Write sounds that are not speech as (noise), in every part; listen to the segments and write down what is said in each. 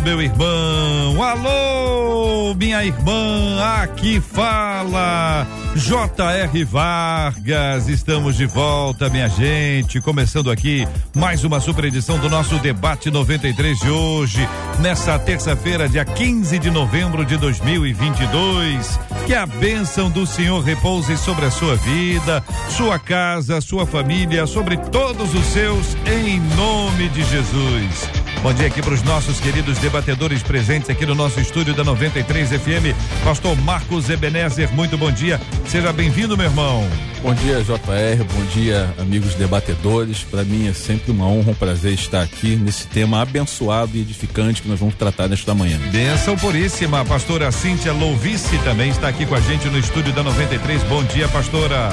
meu irmão, alô, minha irmã, aqui fala J.R. Vargas. Estamos de volta, minha gente. Começando aqui mais uma super edição do nosso Debate 93 de hoje, nessa terça-feira, dia 15 de novembro de 2022. Que a bênção do Senhor repouse sobre a sua vida, sua casa, sua família, sobre todos os seus, em nome de Jesus. Bom dia aqui para os nossos queridos debatedores presentes aqui no nosso estúdio da 93 FM. Pastor Marcos Ebenezer, muito bom dia. Seja bem-vindo, meu irmão. Bom dia, JR. Bom dia, amigos debatedores. Para mim é sempre uma honra, um prazer estar aqui nesse tema abençoado e edificante que nós vamos tratar nesta manhã. Benção puríssima. Pastora Cíntia Louvice também está aqui com a gente no estúdio da 93. Bom dia, pastora.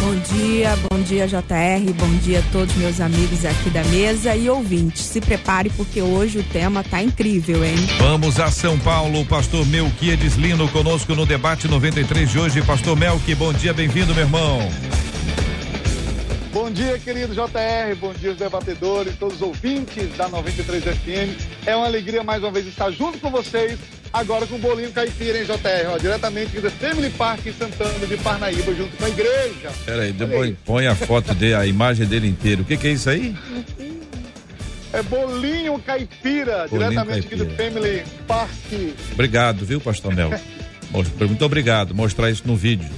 Bom dia, bom dia JR, bom dia a todos meus amigos aqui da mesa e ouvintes. Se prepare porque hoje o tema tá incrível, hein? Vamos a São Paulo, pastor Melquiades Lino conosco no debate 93 de hoje. Pastor Melqui, bom dia, bem-vindo, meu irmão. Bom dia, querido JR, bom dia os debatedores, todos os ouvintes da 93 FM. É uma alegria mais uma vez estar junto com vocês agora com o bolinho caipira, hein, JR? Ó, diretamente do Family Park em Santana de Parnaíba, junto com a igreja. Peraí, depois põe a foto dele, a imagem dele inteiro. O que, que é isso aí? É bolinho caipira, bolinho diretamente caipira. aqui do Family Park. Obrigado, viu, Pastor Mel? Muito obrigado. Mostrar isso no vídeo.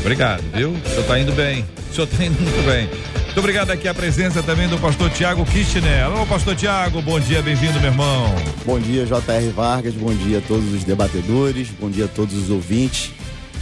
Obrigado, viu? O senhor tá indo bem. O senhor tá indo muito bem. Muito obrigado aqui a presença também do pastor Tiago Kirchner. Alô, pastor Tiago, bom dia, bem-vindo, meu irmão. Bom dia, J.R. Vargas, bom dia a todos os debatedores, bom dia a todos os ouvintes.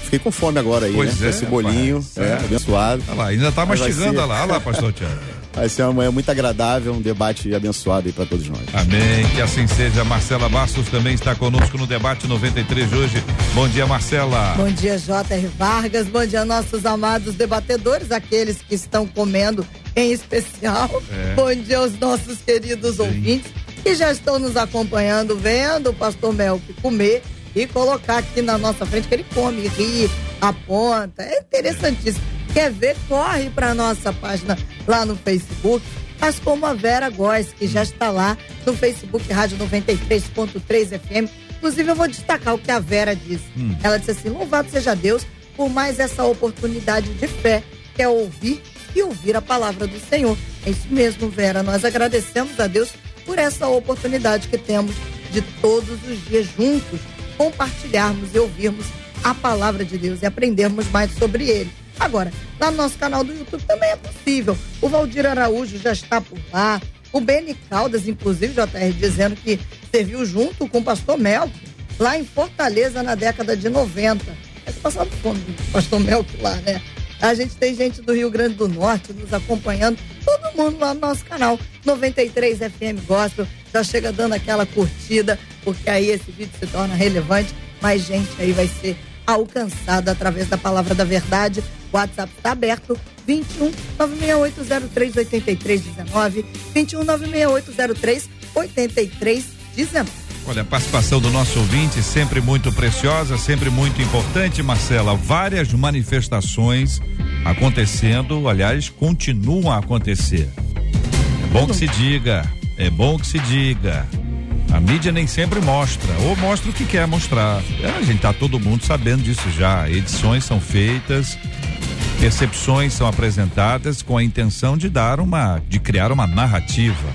Fiquei com fome agora aí, pois né? É, esse bolinho, é, abençoado. Olha lá, ainda tá mastigando, olha lá, olha lá, pastor Tiago. Vai ser uma manhã muito agradável, um debate abençoado aí para todos nós. Amém, que assim seja. Marcela Bastos também está conosco no debate 93 de hoje. Bom dia, Marcela. Bom dia, J.R. Vargas. Bom dia, nossos amados debatedores, aqueles que estão comendo em especial. É. Bom dia aos nossos queridos Sim. ouvintes que já estão nos acompanhando, vendo o pastor Melk comer e colocar aqui na nossa frente que ele come, ri, aponta. É interessantíssimo. Quer ver? Corre para nossa página lá no Facebook. Faz como a Vera Góes, que já está lá no Facebook Rádio 93.3 FM. Inclusive, eu vou destacar o que a Vera disse. Hum. Ela disse assim: louvado seja Deus por mais essa oportunidade de fé, que é ouvir e ouvir a palavra do Senhor. É isso mesmo, Vera. Nós agradecemos a Deus por essa oportunidade que temos de todos os dias juntos compartilharmos e ouvirmos a palavra de Deus e aprendermos mais sobre ele. Agora, lá no nosso canal do YouTube também é possível. O Valdir Araújo já está por lá. O Beni Caldas, inclusive, JR, dizendo que serviu junto com o pastor Melk lá em Fortaleza na década de 90. É passado fome do pastor Melk lá, né? A gente tem gente do Rio Grande do Norte nos acompanhando, todo mundo lá no nosso canal 93 FM Gospel. Já chega dando aquela curtida, porque aí esse vídeo se torna relevante. Mais gente aí vai ser alcançada através da palavra da verdade. O WhatsApp está aberto 21 96803 8319 21 96803 8319. Olha, a participação do nosso ouvinte sempre muito preciosa, sempre muito importante, Marcela. Várias manifestações acontecendo, aliás, continuam a acontecer. É bom que se diga, é bom que se diga. A mídia nem sempre mostra, ou mostra o que quer mostrar. É, a gente tá todo mundo sabendo disso já. Edições são feitas, percepções são apresentadas com a intenção de dar uma, de criar uma narrativa,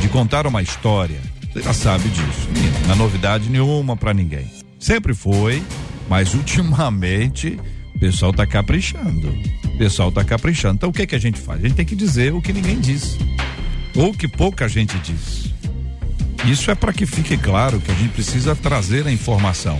de contar uma história. Você já sabe disso. Não é novidade nenhuma para ninguém. Sempre foi, mas (laughs) ultimamente o pessoal tá caprichando. O pessoal tá caprichando. Então o que que a gente faz? A gente tem que dizer o que ninguém diz. Ou que pouca gente diz. Isso é para que fique claro que a gente precisa trazer a informação.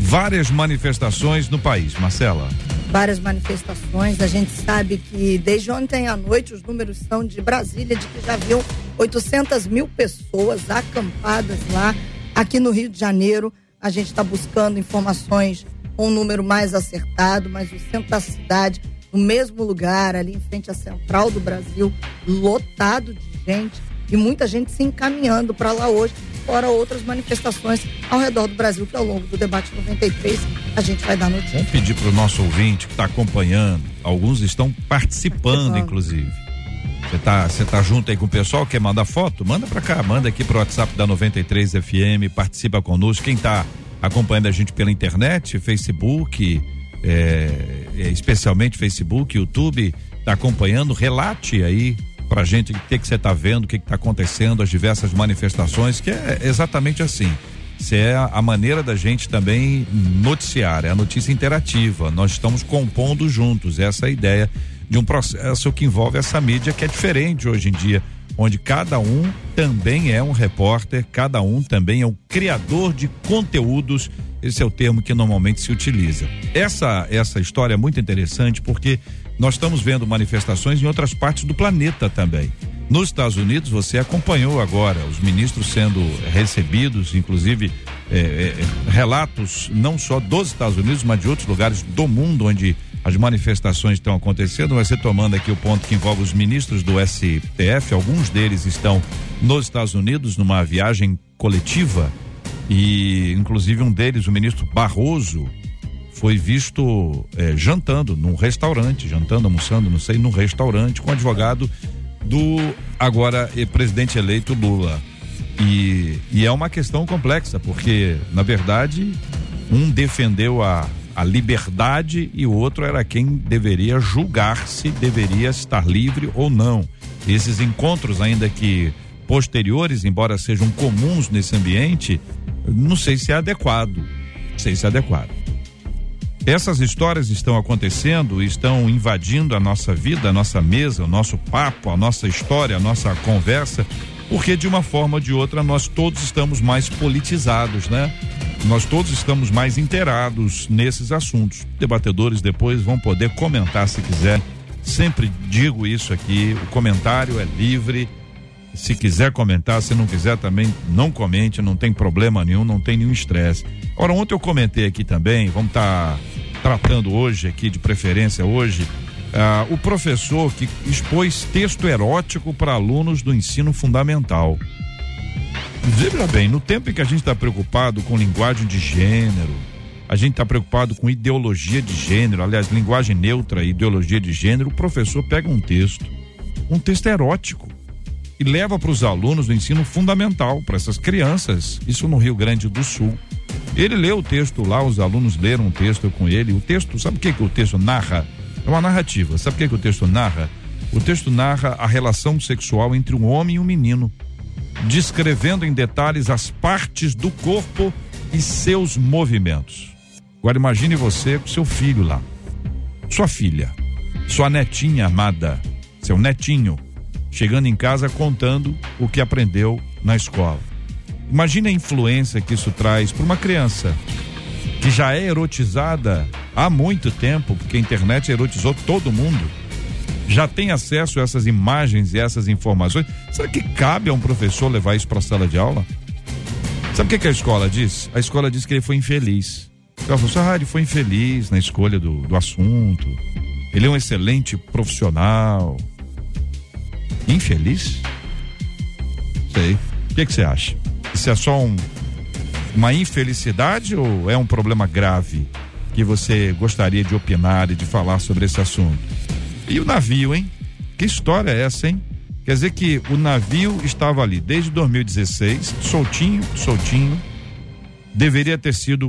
Várias manifestações no país, Marcela. Várias manifestações. A gente sabe que desde ontem à noite os números são de Brasília, de que já viu 800 mil pessoas acampadas lá. Aqui no Rio de Janeiro, a gente está buscando informações com um número mais acertado, mas o centro da cidade, no mesmo lugar, ali em frente à Central do Brasil, lotado de gente e muita gente se encaminhando para lá hoje, fora outras manifestações ao redor do Brasil, que ao longo do debate 93 a gente vai dar notícia. Vamos pedir para o nosso ouvinte que está acompanhando, alguns estão participando, inclusive. Você tá, você tá junto aí com o pessoal, quer mandar foto? Manda para cá, manda aqui pro WhatsApp da 93 FM, participa conosco. Quem está acompanhando a gente pela internet, Facebook, é, especialmente Facebook, YouTube, está acompanhando, relate aí pra gente o que, que você está vendo, o que está acontecendo, as diversas manifestações, que é exatamente assim. Se é a maneira da gente também noticiar, é a notícia interativa. Nós estamos compondo juntos, essa é ideia de um processo que envolve essa mídia que é diferente hoje em dia, onde cada um também é um repórter, cada um também é um criador de conteúdos. Esse é o termo que normalmente se utiliza. Essa essa história é muito interessante porque nós estamos vendo manifestações em outras partes do planeta também. Nos Estados Unidos, você acompanhou agora os ministros sendo recebidos, inclusive é, é, relatos não só dos Estados Unidos, mas de outros lugares do mundo onde as manifestações estão acontecendo. Vai ser tomando aqui o ponto que envolve os ministros do STF. Alguns deles estão nos Estados Unidos numa viagem coletiva e, inclusive, um deles, o ministro Barroso, foi visto é, jantando num restaurante, jantando, almoçando, não sei, num restaurante com o advogado do agora presidente eleito Lula. E, e é uma questão complexa, porque, na verdade, um defendeu a, a liberdade e o outro era quem deveria julgar se deveria estar livre ou não. Esses encontros, ainda que posteriores, embora sejam comuns nesse ambiente, não sei se é adequado. Não sei se é adequado. Essas histórias estão acontecendo, estão invadindo a nossa vida, a nossa mesa, o nosso papo, a nossa história, a nossa conversa, porque de uma forma ou de outra nós todos estamos mais politizados, né? Nós todos estamos mais inteirados nesses assuntos. Debatedores depois vão poder comentar se quiser. Sempre digo isso aqui, o comentário é livre. Se quiser comentar, se não quiser também não comente, não tem problema nenhum, não tem nenhum estresse. Ora, ontem eu comentei aqui também, vamos estar tá tratando hoje aqui, de preferência hoje, ah, o professor que expôs texto erótico para alunos do ensino fundamental. Veja bem, no tempo em que a gente está preocupado com linguagem de gênero, a gente está preocupado com ideologia de gênero, aliás, linguagem neutra e ideologia de gênero, o professor pega um texto, um texto erótico, e leva para os alunos do ensino fundamental, para essas crianças, isso no Rio Grande do Sul. Ele leu o texto lá, os alunos leram um texto com ele. O texto, sabe o que, que o texto narra? É uma narrativa. Sabe o que, que o texto narra? O texto narra a relação sexual entre um homem e um menino, descrevendo em detalhes as partes do corpo e seus movimentos. Agora imagine você com seu filho lá, sua filha, sua netinha amada, seu netinho, chegando em casa contando o que aprendeu na escola. Imagine a influência que isso traz para uma criança que já é erotizada há muito tempo, porque a internet erotizou todo mundo. Já tem acesso a essas imagens e essas informações. Será que cabe a um professor levar isso para a sala de aula? Sabe o que, que, a escola diz? A escola diz que ele foi infeliz. Ela falou assim, ah, ele foi infeliz na escolha do, do assunto. Ele é um excelente profissional. Infeliz? Sei. O que, que você acha? Isso é só um, uma infelicidade ou é um problema grave que você gostaria de opinar e de falar sobre esse assunto? E o navio, hein? Que história é essa, hein? Quer dizer que o navio estava ali desde 2016, soltinho, soltinho, deveria ter sido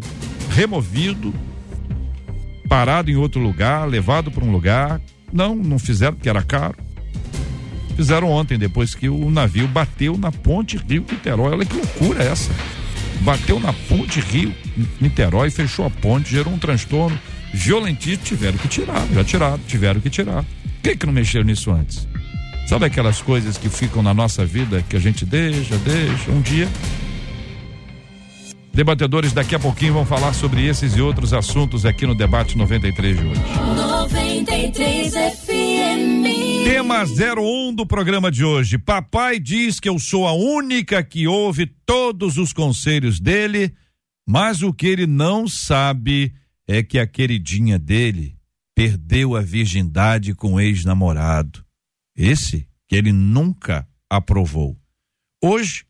removido, parado em outro lugar, levado para um lugar. Não, não fizeram porque era caro. Fizeram ontem, depois que o navio bateu na ponte Rio-Niterói. Olha que loucura essa. Bateu na ponte Rio-Niterói, fechou a ponte, gerou um transtorno violentíssimo. Tiveram que tirar, já tiraram, tiveram que tirar. Por que, que não mexeram nisso antes? Sabe aquelas coisas que ficam na nossa vida que a gente deixa, deixa, um dia. Debatedores daqui a pouquinho vão falar sobre esses e outros assuntos aqui no Debate 93 de hoje. 93 FM Tema 01 do programa de hoje. Papai diz que eu sou a única que ouve todos os conselhos dele, mas o que ele não sabe é que a queridinha dele perdeu a virgindade com o ex-namorado. Esse que ele nunca aprovou. Hoje,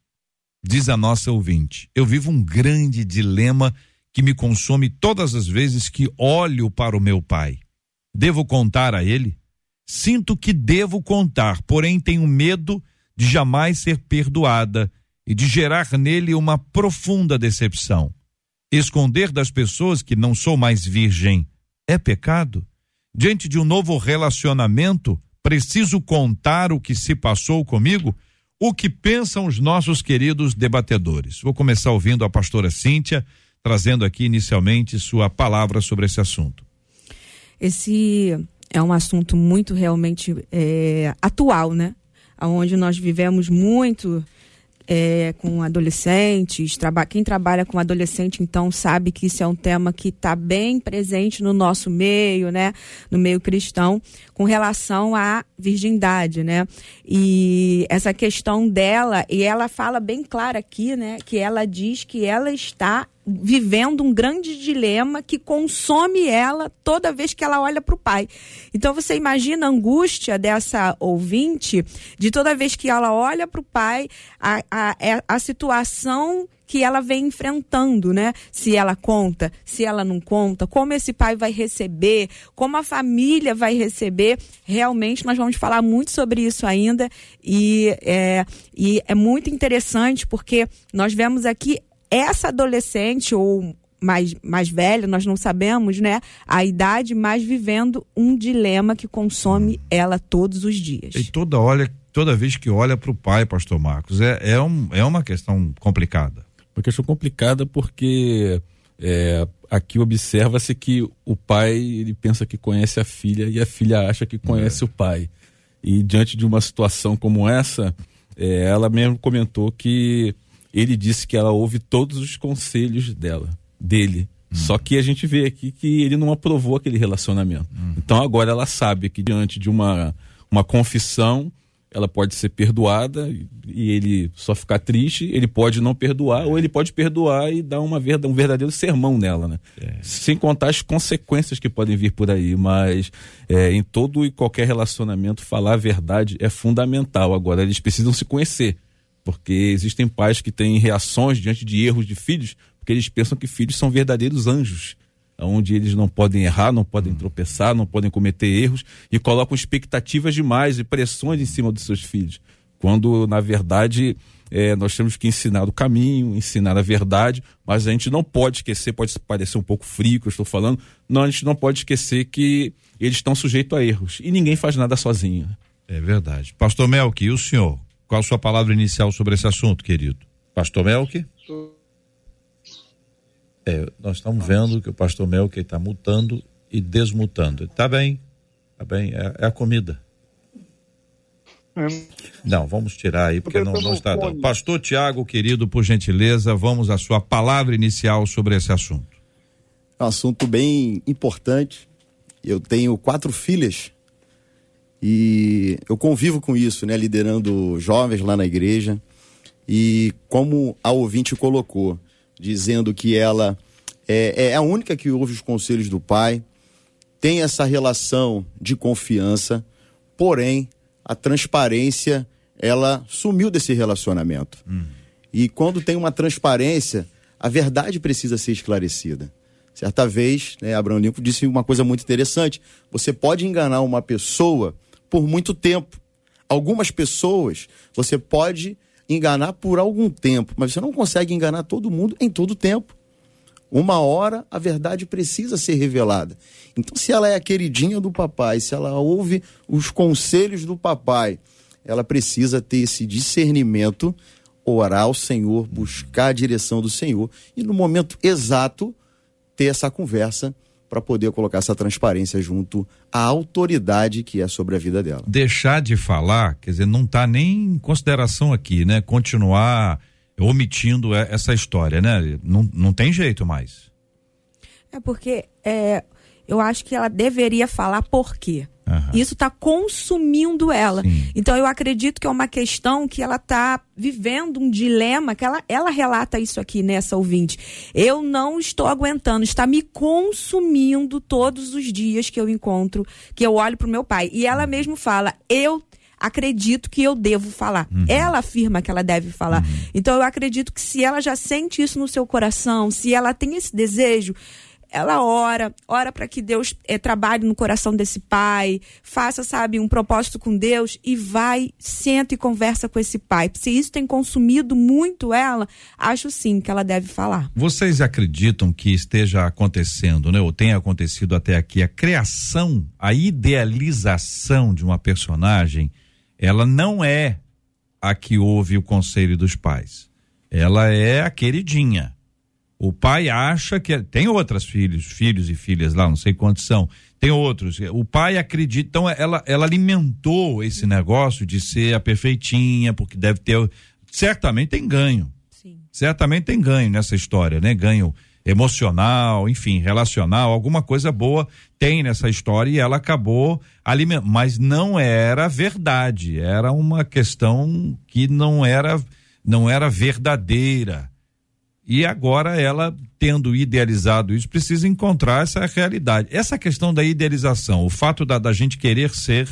diz a nossa ouvinte, eu vivo um grande dilema que me consome todas as vezes que olho para o meu pai. Devo contar a ele? Sinto que devo contar, porém tenho medo de jamais ser perdoada e de gerar nele uma profunda decepção. Esconder das pessoas que não sou mais virgem é pecado? Diante de um novo relacionamento, preciso contar o que se passou comigo? O que pensam os nossos queridos debatedores? Vou começar ouvindo a pastora Cíntia trazendo aqui inicialmente sua palavra sobre esse assunto. Esse é um assunto muito realmente é, atual, né? Onde nós vivemos muito é, com adolescentes, traba quem trabalha com adolescente então sabe que isso é um tema que está bem presente no nosso meio, né, no meio cristão, com relação à virgindade, né? E essa questão dela, e ela fala bem claro aqui, né, que ela diz que ela está vivendo um grande dilema que consome ela toda vez que ela olha para o pai. Então você imagina a angústia dessa ouvinte de toda vez que ela olha para o pai, a, a, é, a situação que ela vem enfrentando, né? Se ela conta, se ela não conta, como esse pai vai receber, como a família vai receber. Realmente, nós vamos falar muito sobre isso ainda e é, e é muito interessante porque nós vemos aqui essa adolescente ou mais, mais velha, nós não sabemos, né? A idade, mas vivendo um dilema que consome ela todos os dias. E toda olha, toda vez que olha para o pai, pastor Marcos, é, é, um, é uma questão complicada. Uma questão complicada porque é, aqui observa-se que o pai ele pensa que conhece a filha e a filha acha que conhece é. o pai. E diante de uma situação como essa, é, ela mesmo comentou que ele disse que ela ouve todos os conselhos dela, dele. Hum. Só que a gente vê aqui que ele não aprovou aquele relacionamento. Hum. Então agora ela sabe que diante de uma, uma confissão, ela pode ser perdoada e ele só ficar triste, ele pode não perdoar, é. ou ele pode perdoar e dar uma verdade, um verdadeiro sermão nela, né? É. Sem contar as consequências que podem vir por aí, mas é, em todo e qualquer relacionamento, falar a verdade é fundamental. Agora, eles precisam se conhecer porque existem pais que têm reações diante de erros de filhos, porque eles pensam que filhos são verdadeiros anjos, onde eles não podem errar, não podem hum. tropeçar, não podem cometer erros e colocam expectativas demais e pressões em cima dos seus filhos, quando na verdade é, nós temos que ensinar o caminho, ensinar a verdade, mas a gente não pode esquecer, pode parecer um pouco frio que eu estou falando, não, a gente não pode esquecer que eles estão sujeitos a erros e ninguém faz nada sozinho. É verdade. Pastor Melk, e o senhor? Qual a sua palavra inicial sobre esse assunto, querido? Pastor Melk? É, nós estamos vendo que o pastor Melk está mutando e desmutando. Está bem, está bem, é, é, a comida. Não, vamos tirar aí, porque não, não está dando. Pastor Tiago, querido, por gentileza, vamos à sua palavra inicial sobre esse assunto. É um assunto bem importante. Eu tenho quatro filhas e eu convivo com isso, né, liderando jovens lá na igreja. E como a ouvinte colocou, dizendo que ela é, é a única que ouve os conselhos do pai, tem essa relação de confiança, porém a transparência ela sumiu desse relacionamento. Hum. E quando tem uma transparência, a verdade precisa ser esclarecida. Certa vez, né, Abraão Lincoln disse uma coisa muito interessante: você pode enganar uma pessoa por muito tempo. Algumas pessoas você pode enganar por algum tempo, mas você não consegue enganar todo mundo em todo tempo. Uma hora a verdade precisa ser revelada. Então, se ela é a queridinha do papai, se ela ouve os conselhos do papai, ela precisa ter esse discernimento, orar ao Senhor, buscar a direção do Senhor e no momento exato ter essa conversa para poder colocar essa transparência junto à autoridade que é sobre a vida dela. Deixar de falar, quer dizer, não está nem em consideração aqui, né? Continuar omitindo essa história, né? Não, não tem jeito mais. É porque é, eu acho que ela deveria falar por quê. Uhum. Isso está consumindo ela. Sim. Então eu acredito que é uma questão que ela está vivendo um dilema, que ela, ela relata isso aqui nessa ouvinte. Eu não estou aguentando, está me consumindo todos os dias que eu encontro, que eu olho para o meu pai. E ela mesmo fala, eu acredito que eu devo falar. Uhum. Ela afirma que ela deve falar. Uhum. Então eu acredito que se ela já sente isso no seu coração, se ela tem esse desejo, ela ora, ora para que Deus é, trabalhe no coração desse pai, faça, sabe, um propósito com Deus e vai, senta e conversa com esse pai. Se isso tem consumido muito ela, acho sim que ela deve falar. Vocês acreditam que esteja acontecendo, né, ou tenha acontecido até aqui, a criação, a idealização de uma personagem, ela não é a que ouve o conselho dos pais. Ela é a queridinha o pai acha que. Tem outras filhos, filhos e filhas lá, não sei quantos são. Tem outros. O pai acredita. Então, ela, ela alimentou esse negócio de ser a perfeitinha, porque deve ter. Certamente tem ganho. Sim. Certamente tem ganho nessa história, né? Ganho emocional, enfim, relacional, alguma coisa boa tem nessa história e ela acabou alimentando. Mas não era verdade. Era uma questão que não era, não era verdadeira e agora ela, tendo idealizado isso, precisa encontrar essa realidade. Essa questão da idealização, o fato da, da gente querer ser,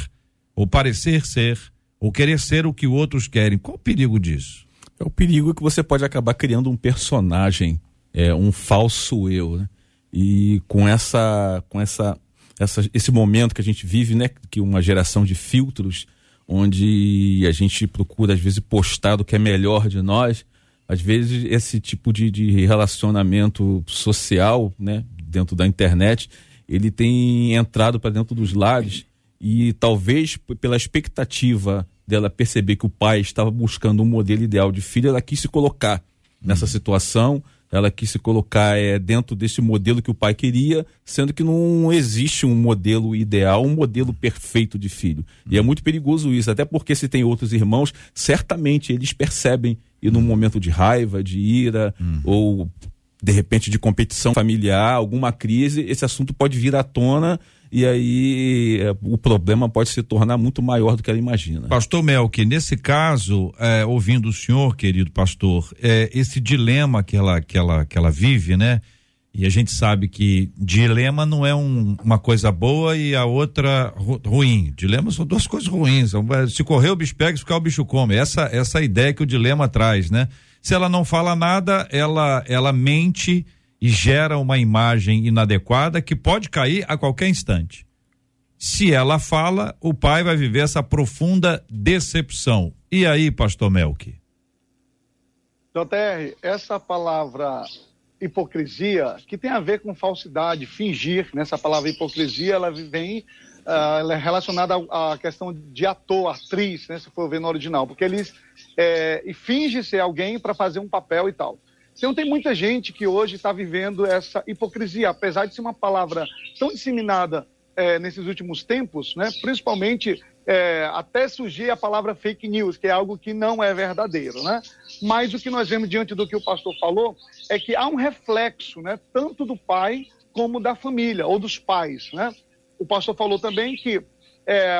ou parecer ser, ou querer ser o que outros querem, qual o perigo disso? É o perigo que você pode acabar criando um personagem, é, um falso eu, né? E com essa, com essa, essa, esse momento que a gente vive, né? Que uma geração de filtros, onde a gente procura às vezes postar o que é melhor de nós, às vezes esse tipo de, de relacionamento social, né, dentro da internet, ele tem entrado para dentro dos lares e talvez pela expectativa dela perceber que o pai estava buscando um modelo ideal de filho, ela quis se colocar nessa situação, ela quis se colocar é, dentro desse modelo que o pai queria, sendo que não existe um modelo ideal, um modelo perfeito de filho. E é muito perigoso isso, até porque se tem outros irmãos, certamente eles percebem e num momento de raiva, de ira uhum. ou de repente de competição familiar, alguma crise, esse assunto pode vir à tona e aí é, o problema pode se tornar muito maior do que ela imagina. Pastor Melk, nesse caso, é, ouvindo o senhor, querido pastor, é, esse dilema que ela, que, ela, que ela vive, né? E a gente sabe que dilema não é um, uma coisa boa e a outra ru, ruim. Dilema são duas coisas ruins. Se correr o bicho pega, se ficar o bicho come. Essa essa é ideia que o dilema traz, né? Se ela não fala nada, ela ela mente e gera uma imagem inadequada que pode cair a qualquer instante. Se ela fala, o pai vai viver essa profunda decepção. E aí, pastor Melk? JR, essa palavra hipocrisia, que tem a ver com falsidade, fingir. Nessa palavra hipocrisia, ela vem uh, ela é relacionada à, questão de ator, atriz, né, se for ver no original, porque eles é, e finge ser alguém para fazer um papel e tal. Então tem muita gente que hoje está vivendo essa hipocrisia, apesar de ser uma palavra tão disseminada é, nesses últimos tempos, né, principalmente é, até surgir a palavra fake news, que é algo que não é verdadeiro, né? Mas o que nós vemos diante do que o pastor falou é que há um reflexo, né, tanto do pai como da família ou dos pais, né? O pastor falou também que é,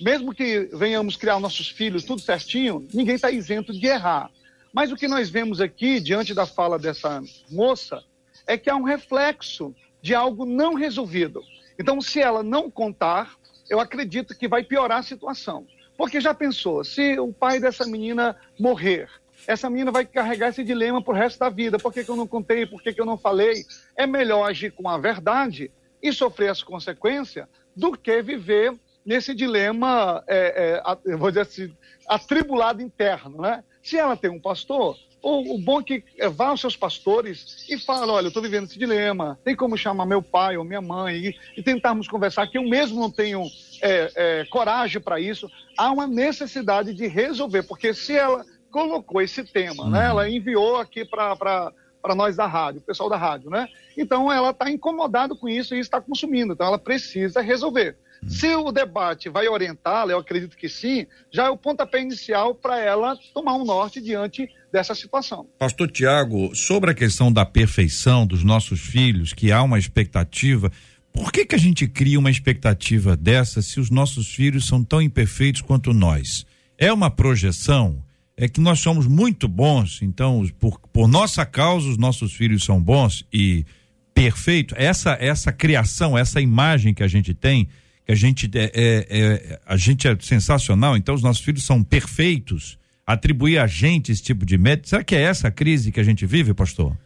mesmo que venhamos criar nossos filhos tudo certinho, ninguém está isento de errar. Mas o que nós vemos aqui diante da fala dessa moça é que há um reflexo de algo não resolvido. Então, se ela não contar, eu acredito que vai piorar a situação. Porque já pensou, se o pai dessa menina morrer, essa menina vai carregar esse dilema pro resto da vida. Por que, que eu não contei? Por que, que eu não falei? É melhor agir com a verdade e sofrer as consequências do que viver nesse dilema, é, é, vou dizer assim, atribulado interno, né? Se ela tem um pastor, o, o bom é que é, vá aos seus pastores e fala, olha, eu estou vivendo esse dilema, tem como chamar meu pai ou minha mãe e, e tentarmos conversar, que eu mesmo não tenho é, é, coragem para isso. Há uma necessidade de resolver, porque se ela colocou esse tema, né, uhum. né, ela enviou aqui para para nós da rádio, o pessoal da rádio, né? Então ela está incomodada com isso e está consumindo, então ela precisa resolver. Se o debate vai orientá-la, eu acredito que sim, já é o pontapé inicial para ela tomar um norte diante dessa situação. Pastor Tiago, sobre a questão da perfeição dos nossos filhos, que há uma expectativa, Por que que a gente cria uma expectativa dessa se os nossos filhos são tão imperfeitos quanto nós? É uma projeção? É que nós somos muito bons, então por, por nossa causa os nossos filhos são bons e perfeito. Essa essa criação, essa imagem que a gente tem, que a gente é, é, é a gente é sensacional. Então os nossos filhos são perfeitos. Atribuir a gente esse tipo de mérito, será que é essa a crise que a gente vive, pastor?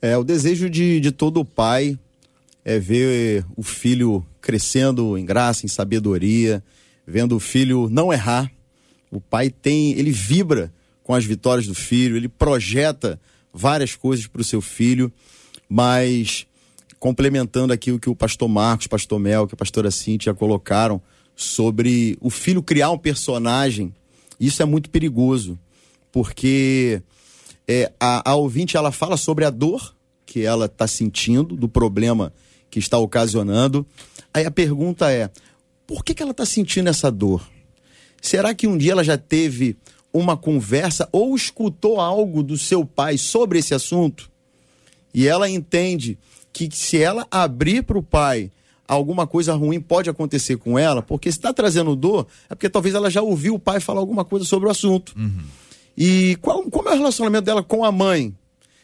É o desejo de, de todo pai é ver o filho crescendo em graça, em sabedoria, vendo o filho não errar. O pai tem, ele vibra com as vitórias do filho, ele projeta várias coisas para o seu filho, mas complementando aqui o que o pastor Marcos, pastor Mel, que a pastora Cíntia colocaram sobre o filho criar um personagem, isso é muito perigoso, porque é, a, a ouvinte ela fala sobre a dor que ela está sentindo, do problema que está ocasionando. Aí a pergunta é: por que, que ela está sentindo essa dor? Será que um dia ela já teve uma conversa ou escutou algo do seu pai sobre esse assunto? E ela entende que se ela abrir para o pai alguma coisa ruim pode acontecer com ela, porque se está trazendo dor, é porque talvez ela já ouviu o pai falar alguma coisa sobre o assunto. Uhum. E qual, como é o relacionamento dela com a mãe?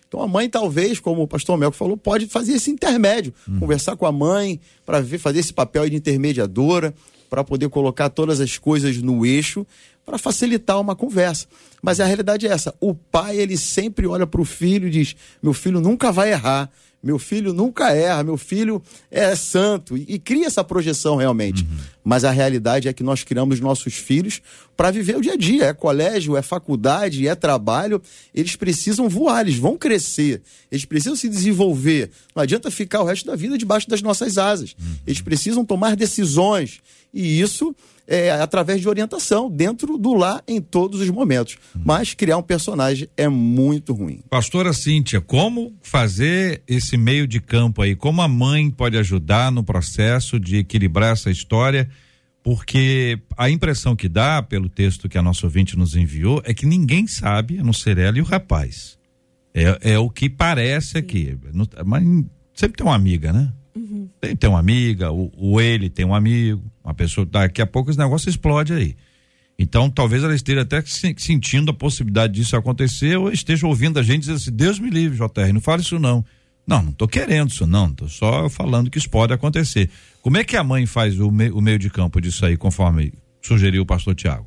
Então a mãe talvez, como o pastor Melco falou, pode fazer esse intermédio, uhum. conversar com a mãe para fazer esse papel de intermediadora, para poder colocar todas as coisas no eixo, para facilitar uma conversa. Mas a realidade é essa: o pai ele sempre olha para o filho e diz: meu filho nunca vai errar, meu filho nunca erra, meu filho é santo. E, e cria essa projeção realmente. Uhum. Mas a realidade é que nós criamos nossos filhos para viver o dia a dia. É colégio, é faculdade, é trabalho. Eles precisam voar, eles vão crescer, eles precisam se desenvolver. Não adianta ficar o resto da vida debaixo das nossas asas. Uhum. Eles precisam tomar decisões. E isso é, através de orientação dentro do lar em todos os momentos. Mas criar um personagem é muito ruim. Pastora Cíntia, como fazer esse meio de campo aí? Como a mãe pode ajudar no processo de equilibrar essa história? Porque a impressão que dá pelo texto que a nossa ouvinte nos enviou é que ninguém sabe, a não ser ela e o rapaz. É, é o que parece aqui. Mas sempre tem uma amiga, né? Tem, tem uma amiga, o, o, ele tem um amigo, uma pessoa. Daqui a pouco esse negócio explode aí. Então, talvez ela esteja até sentindo a possibilidade disso acontecer ou esteja ouvindo a gente dizer assim: Deus me livre, JR, não fale isso não. Não, não estou querendo isso, não. Estou só falando que isso pode acontecer. Como é que a mãe faz o, me, o meio de campo disso aí, conforme sugeriu o pastor Tiago?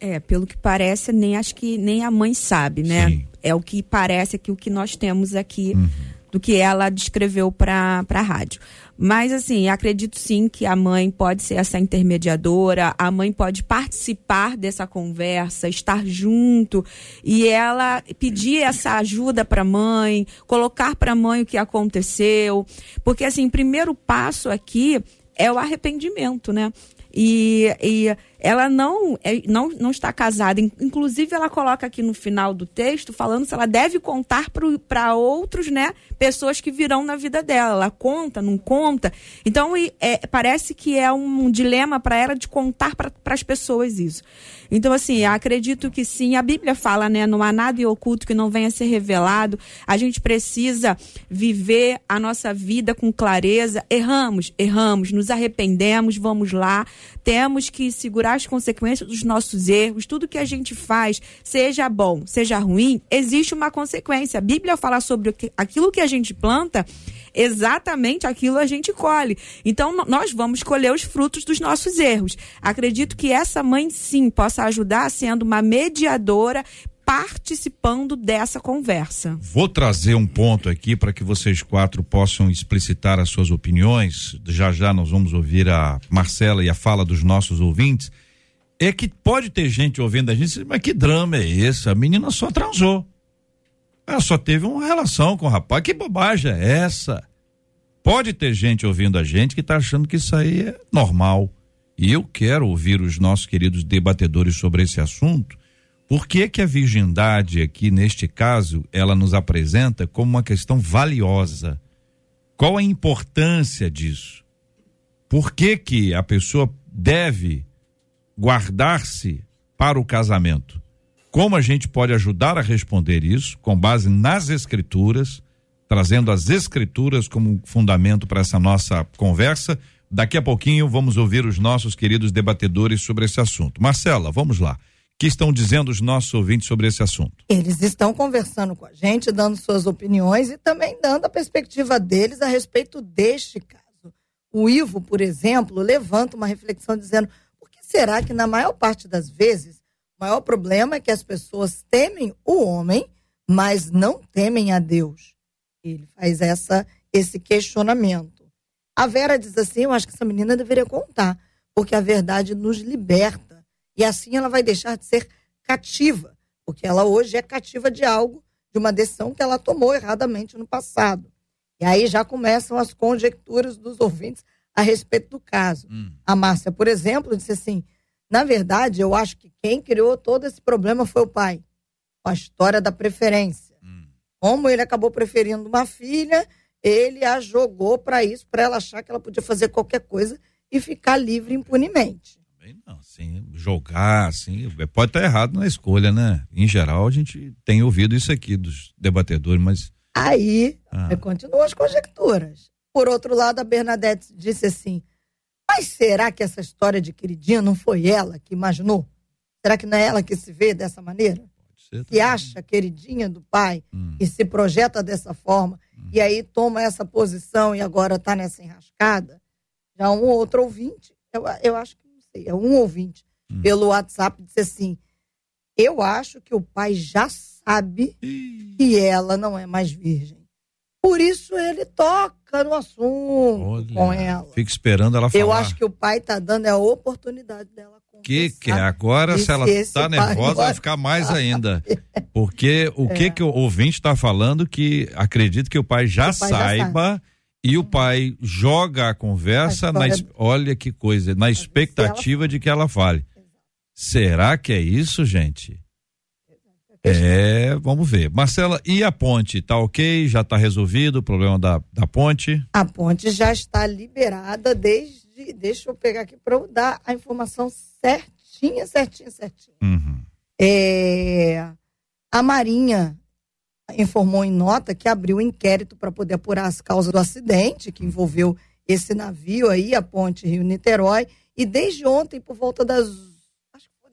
É, pelo que parece, nem acho que nem a mãe sabe, né? Sim. É o que parece que o que nós temos aqui. Uhum do que ela descreveu para a rádio. Mas, assim, acredito sim que a mãe pode ser essa intermediadora, a mãe pode participar dessa conversa, estar junto e ela pedir essa ajuda para a mãe, colocar para a mãe o que aconteceu. Porque, assim, o primeiro passo aqui é o arrependimento, né? E, e ela não, é, não, não está casada. Inclusive, ela coloca aqui no final do texto falando se ela deve contar para outros, né? Pessoas que virão na vida dela. Ela conta, não conta. Então, é, parece que é um dilema para ela de contar para as pessoas isso. Então, assim, acredito que sim. A Bíblia fala, né? Não há nada oculto que não venha a ser revelado. A gente precisa viver a nossa vida com clareza. Erramos, erramos, nos arrependemos, vamos lá. Temos que segurar as consequências dos nossos erros. Tudo que a gente faz, seja bom, seja ruim, existe uma consequência. A Bíblia fala sobre aquilo que a gente planta exatamente aquilo a gente colhe. Então, nós vamos colher os frutos dos nossos erros. Acredito que essa mãe, sim, possa ajudar sendo uma mediadora participando dessa conversa. Vou trazer um ponto aqui para que vocês quatro possam explicitar as suas opiniões. Já já nós vamos ouvir a Marcela e a fala dos nossos ouvintes. É que pode ter gente ouvindo a gente, mas que drama é esse? A menina só transou. Ela só teve uma relação com o rapaz. Que bobagem é essa? Pode ter gente ouvindo a gente que está achando que isso aí é normal. E eu quero ouvir os nossos queridos debatedores sobre esse assunto. Por que que a virgindade aqui neste caso ela nos apresenta como uma questão valiosa? Qual a importância disso? Por que que a pessoa deve guardar-se para o casamento? Como a gente pode ajudar a responder isso com base nas escrituras, trazendo as escrituras como fundamento para essa nossa conversa. Daqui a pouquinho vamos ouvir os nossos queridos debatedores sobre esse assunto. Marcela, vamos lá. O que estão dizendo os nossos ouvintes sobre esse assunto? Eles estão conversando com a gente, dando suas opiniões e também dando a perspectiva deles a respeito deste caso. O Ivo, por exemplo, levanta uma reflexão dizendo: será que, na maior parte das vezes, o maior problema é que as pessoas temem o homem, mas não temem a Deus? Ele faz essa, esse questionamento. A Vera diz assim: eu acho que essa menina deveria contar, porque a verdade nos liberta. E assim ela vai deixar de ser cativa, porque ela hoje é cativa de algo, de uma decisão que ela tomou erradamente no passado. E aí já começam as conjecturas dos ouvintes a respeito do caso. Hum. A Márcia, por exemplo, disse assim: na verdade, eu acho que quem criou todo esse problema foi o pai, com a história da preferência. Hum. Como ele acabou preferindo uma filha ele a jogou para isso, para ela achar que ela podia fazer qualquer coisa e ficar livre impunemente. Não, assim, jogar, assim, pode estar errado na escolha, né? Em geral, a gente tem ouvido isso aqui dos debatedores, mas. Aí, ah. continuam as conjecturas. Por outro lado, a Bernadette disse assim: Mas será que essa história de queridinha não foi ela que imaginou? Será que não é ela que se vê dessa maneira? Que acha queridinha do pai hum. e se projeta dessa forma e aí toma essa posição e agora está nessa enrascada, já um outro ouvinte, eu, eu acho que não sei, é um ouvinte, hum. pelo WhatsApp, disse assim: Eu acho que o pai já sabe que ela não é mais virgem. Por isso ele toca no assunto Olha, com ela. Fica esperando ela falar. Eu acho que o pai está dando a oportunidade dela que que é? Agora, se ela está nervosa, vai ficar mais ainda. (laughs) Porque o é. que que o ouvinte está falando que acredita que o pai já o pai saiba já e o pai joga a conversa, na, olha que coisa, na expectativa de que ela fale. Será que é isso, gente? É, vamos ver. Marcela, e a ponte? Tá ok? Já está resolvido o problema da, da ponte? A ponte já está liberada desde. Deixa eu pegar aqui para eu dar a informação certinha, certinha, certinha. Uhum. É, a Marinha informou em nota que abriu um inquérito para poder apurar as causas do acidente que envolveu esse navio aí, a ponte Rio-Niterói, e desde ontem, por volta das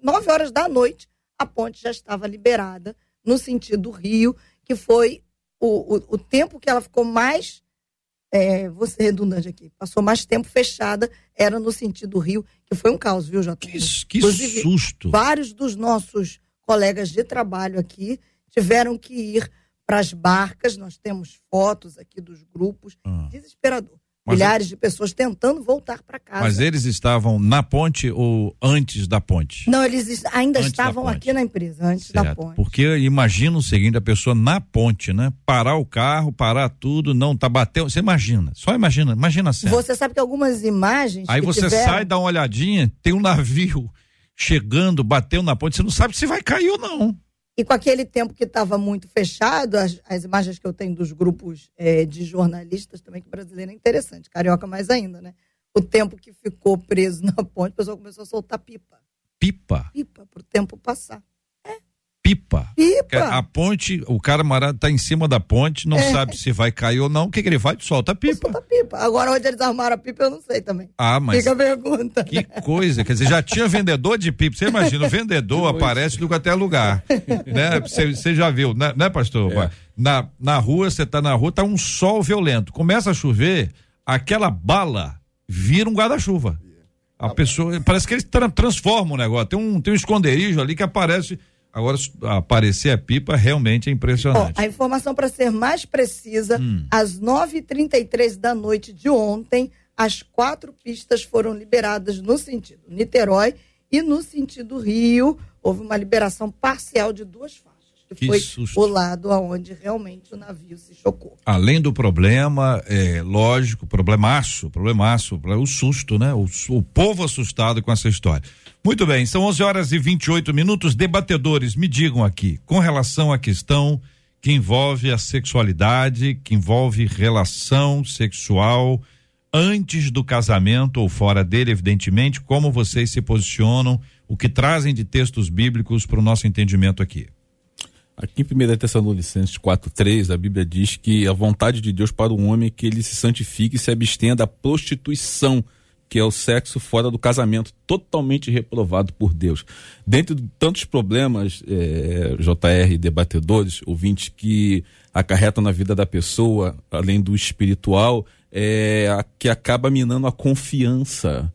nove horas da noite, a ponte já estava liberada no sentido Rio, que foi o, o, o tempo que ela ficou mais é, vou ser redundante aqui, passou mais tempo fechada, era no sentido Rio, que foi um caos, viu, Jota? Que, que susto! Vários dos nossos colegas de trabalho aqui tiveram que ir para as barcas, nós temos fotos aqui dos grupos, ah. desesperador. Mas milhares de pessoas tentando voltar para casa. Mas eles estavam na ponte ou antes da ponte? Não, eles ainda antes estavam aqui na empresa, antes certo. da ponte. Porque imagina o seguinte, a pessoa na ponte, né? Parar o carro, parar tudo, não, tá batendo, você imagina, só imagina, imagina assim. Você sabe que algumas imagens Aí você tiveram... sai, dá uma olhadinha, tem um navio (laughs) chegando, bateu na ponte, você não sabe se vai cair ou não. E com aquele tempo que estava muito fechado, as, as, imagens que eu tenho dos grupos é, de jornalistas também, que brasileiro é interessante, carioca mais ainda, né? O tempo que ficou preso (laughs) na ponte, o pessoal começou a soltar pipa. Pipa? Pipa, para o tempo passar pipa. Pipa. A ponte, o camarada tá em cima da ponte, não é. sabe se vai cair ou não. O que, que ele faz? Solta a pipa. Solta a pipa. Agora, onde eles armaram a pipa, eu não sei também. Ah, mas. Fica a pergunta. Que coisa. Quer dizer, já tinha vendedor de pipa. Você imagina, o (laughs) vendedor aparece do até lugar. né? Você já viu, né, né pastor? É. Na, na rua, você tá na rua, tá um sol violento. Começa a chover, aquela bala vira um guarda-chuva. A pessoa, parece que eles tra transformam o negócio. Tem um, tem um esconderijo ali que aparece Agora, aparecer a pipa realmente é impressionante. A informação, para ser mais precisa, hum. às 9h33 da noite de ontem, as quatro pistas foram liberadas no sentido Niterói e no sentido Rio. Houve uma liberação parcial de duas faixas. Que, que foi susto. o lado aonde realmente o navio se chocou. Além do problema, é lógico, problemaço, problemaço, o susto, né? O, o povo assustado com essa história. Muito bem, são 11 horas e 28 minutos. Debatedores, me digam aqui, com relação à questão que envolve a sexualidade, que envolve relação sexual antes do casamento ou fora dele, evidentemente, como vocês se posicionam, o que trazem de textos bíblicos para o nosso entendimento aqui. Aqui em 1 Tessalonicenses 4,3, a Bíblia diz que a vontade de Deus para o homem é que ele se santifique e se abstenha da prostituição, que é o sexo fora do casamento, totalmente reprovado por Deus. Dentro de tantos problemas, é, JR, debatedores, ouvintes, que acarretam na vida da pessoa, além do espiritual, é, que acaba minando a confiança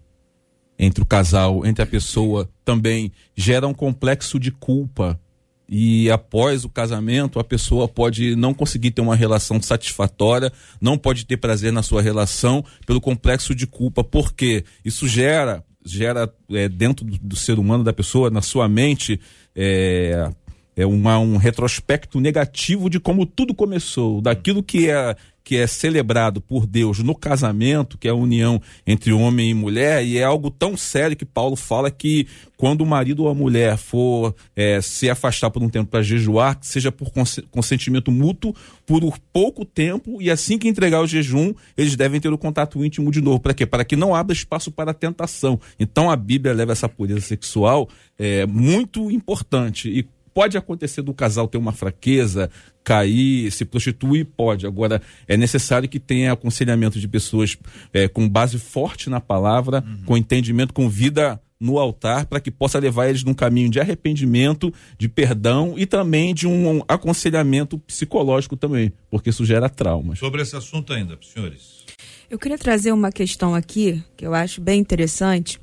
entre o casal, entre a pessoa, também gera um complexo de culpa e após o casamento a pessoa pode não conseguir ter uma relação satisfatória, não pode ter prazer na sua relação pelo complexo de culpa, porque isso gera gera é, dentro do, do, ser humano da pessoa na sua mente é, é uma, um retrospecto negativo de como tudo começou, daquilo que é que é celebrado por Deus no casamento, que é a união entre homem e mulher, e é algo tão sério que Paulo fala que quando o marido ou a mulher for é, se afastar por um tempo para jejuar, que seja por consentimento mútuo, por pouco tempo, e assim que entregar o jejum, eles devem ter o contato íntimo de novo. Para quê? Para que não abra espaço para tentação. Então a Bíblia leva essa pureza sexual é, muito importante. E Pode acontecer do casal ter uma fraqueza, cair, se prostituir, pode. Agora, é necessário que tenha aconselhamento de pessoas é, com base forte na palavra, uhum. com entendimento, com vida no altar, para que possa levar eles num caminho de arrependimento, de perdão e também de um aconselhamento psicológico também, porque isso gera traumas. Sobre esse assunto ainda, senhores. Eu queria trazer uma questão aqui que eu acho bem interessante.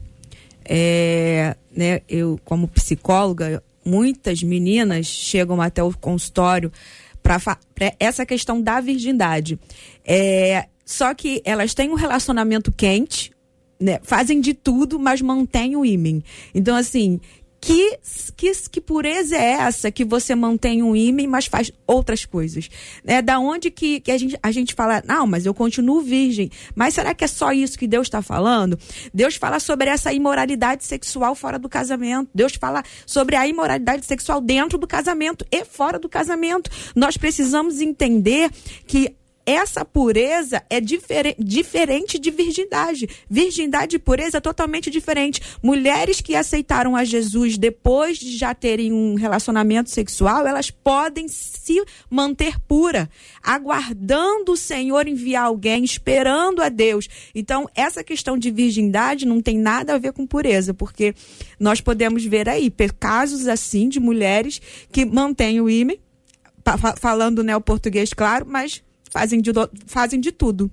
É, né, eu, como psicóloga, muitas meninas chegam até o consultório para essa questão da virgindade. É, só que elas têm um relacionamento quente, né, fazem de tudo, mas mantêm o ímã. Então, assim, que, que, que pureza é essa que você mantém um ímã, mas faz outras coisas? É da onde que, que a, gente, a gente fala, não, mas eu continuo virgem. Mas será que é só isso que Deus está falando? Deus fala sobre essa imoralidade sexual fora do casamento. Deus fala sobre a imoralidade sexual dentro do casamento e fora do casamento. Nós precisamos entender que essa pureza é difer diferente de virgindade. Virgindade e pureza é totalmente diferente. Mulheres que aceitaram a Jesus depois de já terem um relacionamento sexual, elas podem se manter pura, aguardando o Senhor enviar alguém, esperando a Deus. Então, essa questão de virgindade não tem nada a ver com pureza, porque nós podemos ver aí casos assim de mulheres que mantêm o ímã, falando né, o português, claro, mas fazem de, fazem de tudo.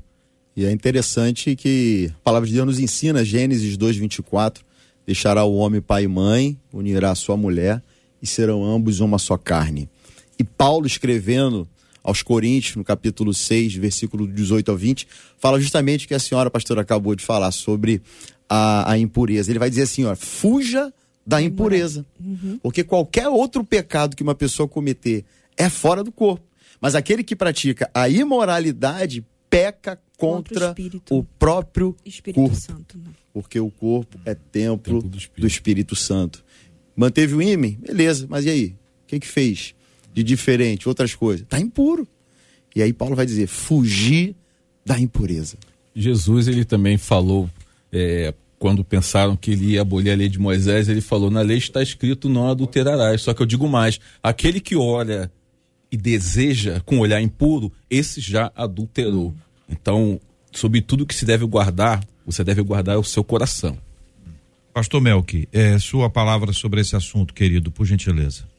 E é interessante que a palavra de Deus nos ensina, Gênesis 2, 24, deixará o homem pai e mãe, unirá a sua mulher e serão ambos uma só carne. E Paulo escrevendo aos Coríntios, no capítulo 6, versículo 18 ao 20, fala justamente o que a senhora pastora acabou de falar sobre a, a impureza. Ele vai dizer assim, ó, fuja da impureza. Uhum. Porque qualquer outro pecado que uma pessoa cometer é fora do corpo. Mas aquele que pratica a imoralidade peca contra, o, o, próprio Espírito corpo. Santo, né? Porque o corpo é templo, templo do, Espírito. do, Espírito. Santo. Manteve o ímã? Beleza, mas e aí? O que que fez de diferente? Outras coisas? Está impuro. E aí Paulo vai dizer, fugir da impureza. Jesus, ele também falou, é, quando pensaram que ele ia abolir a lei de Moisés, ele falou, na lei está escrito, não adulterarás. Só que eu digo mais, aquele que olha e deseja com olhar impuro, esse já adulterou. Então, sobre tudo que se deve guardar, você deve guardar o seu coração. Pastor Melk, é, sua palavra sobre esse assunto, querido, por gentileza.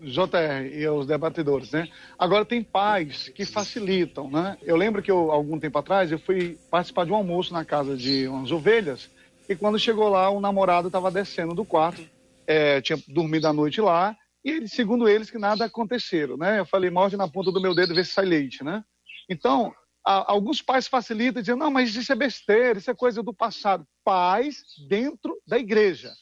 JR e os debatedores, né? Agora tem pais que facilitam, né? Eu lembro que eu, algum tempo atrás eu fui participar de um almoço na casa de umas ovelhas e quando chegou lá o namorado estava descendo do quarto, é, tinha dormido a noite lá e segundo eles, que nada aconteceram, né? Eu falei, morde na ponta do meu dedo vê se sai leite, né? Então, a, alguns pais facilitam dizendo, não, mas isso é besteira, isso é coisa do passado. Pais dentro da igreja.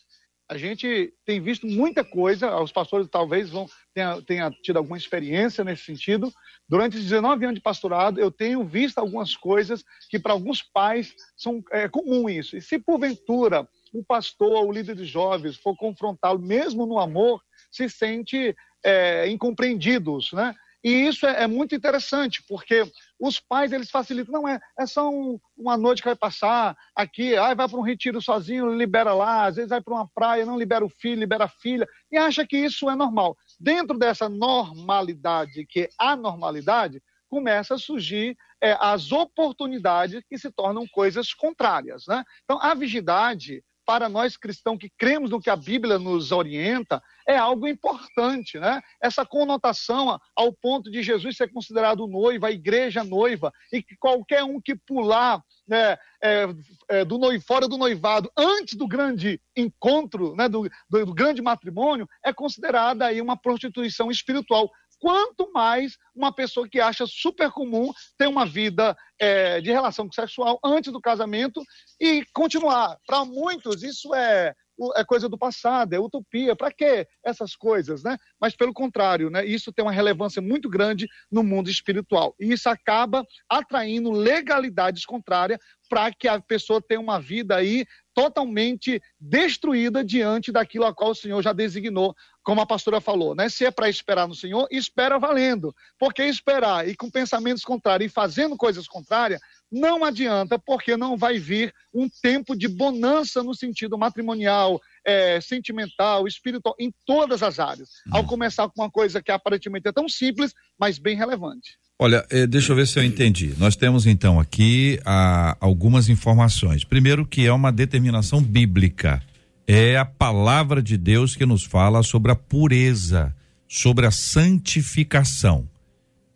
A gente tem visto muita coisa, os pastores talvez vão tenha, tenha tido alguma experiência nesse sentido. Durante os 19 anos de pastorado, eu tenho visto algumas coisas que para alguns pais são é, comum isso. E se porventura o pastor, o líder de jovens, for confrontá-lo mesmo no amor, se sente é, incompreendidos, né? E isso é, é, muito interessante, porque os pais, eles facilitam. Não, é, é só um, uma noite que vai passar aqui, aí vai para um retiro sozinho, libera lá, às vezes vai para uma praia, não libera o filho, libera a filha, e acha que isso é normal. dentro dessa normalidade, que é a normalidade, começa a surgir é, as oportunidades que se tornam coisas contrárias. Né? Então, a virgindade, para nós cristãos que cremos no que a Bíblia nos orienta, é algo importante, né? Essa conotação ao ponto de Jesus ser considerado noivo, a igreja noiva, e que qualquer um que pular né, é, é, do noivo, fora do noivado, antes do grande encontro, né, do, do, do grande matrimônio, é considerada aí uma prostituição espiritual quanto mais uma pessoa que acha super comum ter uma vida é, de relação sexual antes do casamento e continuar. Para muitos, isso é, é coisa do passado, é utopia. Para que essas coisas, né? Mas pelo contrário, né? Isso tem uma relevância muito grande no mundo espiritual. E isso acaba atraindo legalidades contrárias para que a pessoa tenha uma vida aí totalmente destruída diante daquilo a qual o Senhor já designou, como a pastora falou, né? Se é para esperar no Senhor, espera valendo. Porque esperar e com pensamentos contrários e fazendo coisas contrárias, não adianta, porque não vai vir um tempo de bonança no sentido matrimonial, é, sentimental, espiritual, em todas as áreas. Ao começar com uma coisa que aparentemente é tão simples, mas bem relevante. Olha, eh, deixa eu ver se eu entendi. Nós temos então aqui ah, algumas informações. Primeiro, que é uma determinação bíblica. É a palavra de Deus que nos fala sobre a pureza, sobre a santificação.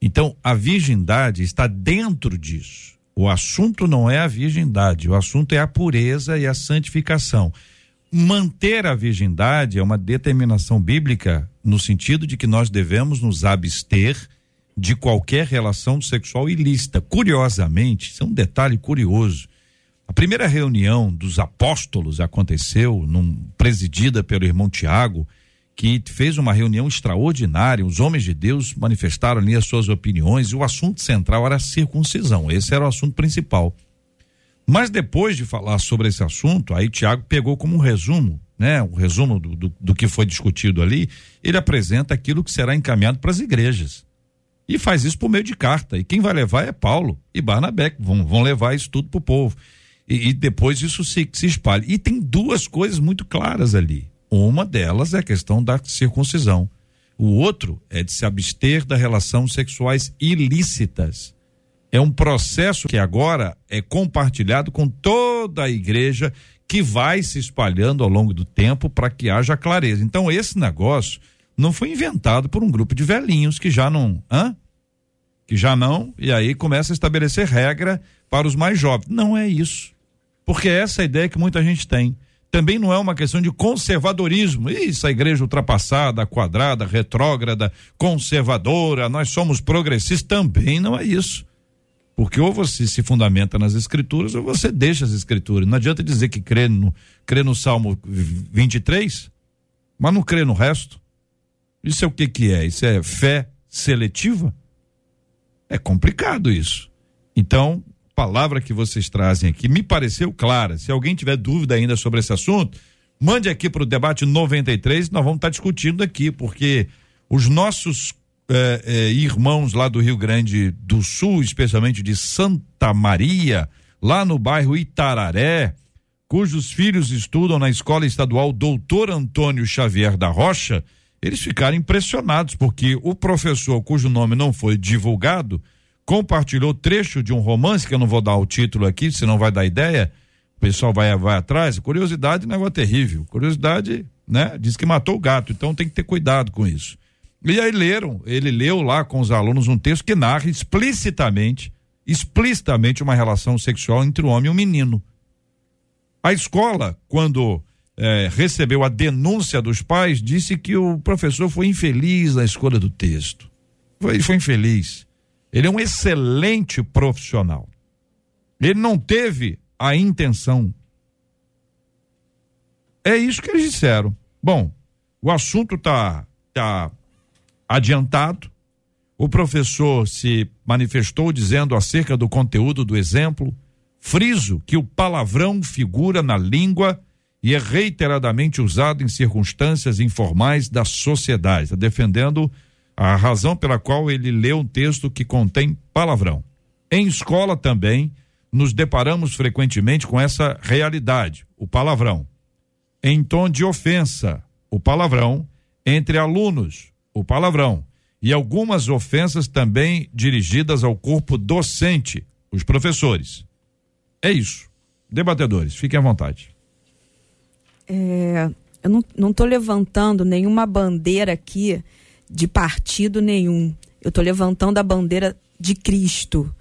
Então, a virgindade está dentro disso. O assunto não é a virgindade, o assunto é a pureza e a santificação. Manter a virgindade é uma determinação bíblica no sentido de que nós devemos nos abster de qualquer relação sexual ilícita. Curiosamente, isso é um detalhe curioso. A primeira reunião dos apóstolos aconteceu num, presidida pelo irmão Tiago, que fez uma reunião extraordinária. Os homens de Deus manifestaram ali as suas opiniões e o assunto central era a circuncisão. Esse era o assunto principal. Mas depois de falar sobre esse assunto, aí Tiago pegou como um resumo, né? Um resumo do, do, do que foi discutido ali. Ele apresenta aquilo que será encaminhado para as igrejas. E faz isso por meio de carta. E quem vai levar é Paulo e Barnabé, vão, vão levar isso tudo para o povo. E, e, depois isso se, se espalha. E tem duas coisas muito claras ali. Uma delas é a questão da circuncisão. O outro é de se abster das relações sexuais ilícitas. É um processo que agora é compartilhado com toda a igreja que vai se espalhando ao longo do tempo para que haja clareza. Então, esse negócio não foi inventado por um grupo de velhinhos que já não. Hã? Que já não, e aí começa a estabelecer regra para os mais jovens. Não é isso. Porque é essa a ideia que muita gente tem. Também não é uma questão de conservadorismo. Isso, a igreja ultrapassada, quadrada, retrógrada, conservadora, nós somos progressistas. Também não é isso. Porque ou você se fundamenta nas escrituras ou você deixa as escrituras. Não adianta dizer que crê no, crê no Salmo 23, mas não crê no resto. Isso é o que que é? Isso é fé seletiva? É complicado isso. Então, palavra que vocês trazem aqui me pareceu clara. Se alguém tiver dúvida ainda sobre esse assunto, mande aqui para o debate 93, nós vamos estar tá discutindo aqui, porque os nossos eh, eh, irmãos lá do Rio Grande do Sul, especialmente de Santa Maria, lá no bairro Itararé, cujos filhos estudam na escola estadual Doutor Antônio Xavier da Rocha, eles ficaram impressionados porque o professor, cujo nome não foi divulgado, compartilhou trecho de um romance, que eu não vou dar o título aqui, senão vai dar ideia, o pessoal vai, vai atrás. Curiosidade, negócio terrível. Curiosidade, né? Diz que matou o gato, então tem que ter cuidado com isso. E aí leram, ele leu lá com os alunos um texto que narra explicitamente, explicitamente uma relação sexual entre o homem e o menino. A escola, quando é, recebeu a denúncia dos pais, disse que o professor foi infeliz na escolha do texto. Foi, foi infeliz. Ele é um excelente profissional. Ele não teve a intenção. É isso que eles disseram. Bom, o assunto está tá adiantado. O professor se manifestou dizendo acerca do conteúdo do exemplo. Friso que o palavrão figura na língua e é reiteradamente usado em circunstâncias informais da sociedade, tá defendendo a razão pela qual ele leu um texto que contém palavrão. Em escola também nos deparamos frequentemente com essa realidade, o palavrão. Em tom de ofensa, o palavrão entre alunos, o palavrão, e algumas ofensas também dirigidas ao corpo docente, os professores. É isso. Debatedores, fiquem à vontade. É, eu não estou levantando nenhuma bandeira aqui de partido nenhum. Eu estou levantando a bandeira de Cristo.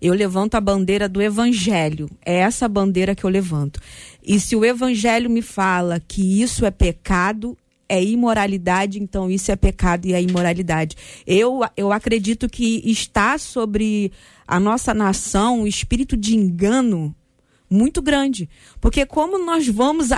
Eu levanto a bandeira do Evangelho. É essa bandeira que eu levanto. E se o Evangelho me fala que isso é pecado, é imoralidade, então isso é pecado e é imoralidade. Eu, eu acredito que está sobre a nossa nação o espírito de engano muito grande. Porque como nós vamos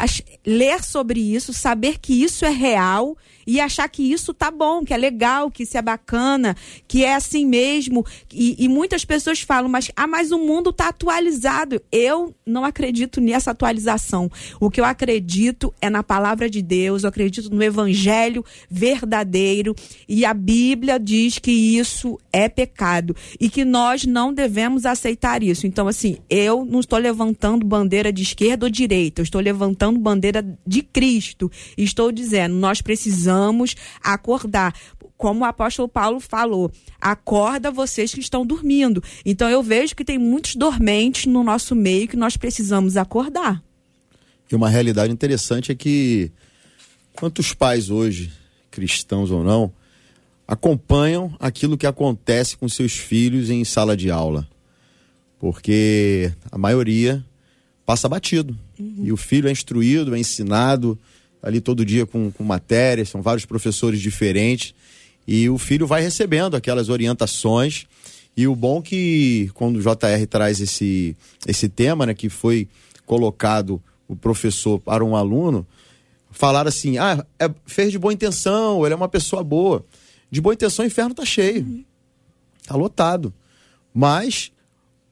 ler sobre isso, saber que isso é real e achar que isso tá bom, que é legal, que isso é bacana, que é assim mesmo. E, e muitas pessoas falam, mas, ah, mas o mundo tá atualizado. Eu não acredito nessa atualização. O que eu acredito é na palavra de Deus, eu acredito no evangelho verdadeiro. E a Bíblia diz que isso é pecado e que nós não devemos aceitar isso. Então, assim, eu não estou levantando bandeira de esquerda ou direita, eu estou levantando bandeira de Cristo. Estou dizendo, nós precisamos precisamos acordar. Como o apóstolo Paulo falou, acorda vocês que estão dormindo. Então eu vejo que tem muitos dormentes no nosso meio que nós precisamos acordar. E uma realidade interessante é que quantos pais hoje, cristãos ou não, acompanham aquilo que acontece com seus filhos em sala de aula. Porque a maioria passa batido. Uhum. E o filho é instruído, é ensinado, ali todo dia com, com matérias, são vários professores diferentes, e o filho vai recebendo aquelas orientações. E o bom que quando o JR traz esse, esse tema, né, que foi colocado o professor para um aluno, falar assim: ah, é, fez de boa intenção, ele é uma pessoa boa. De boa intenção, o inferno tá cheio. Tá lotado. Mas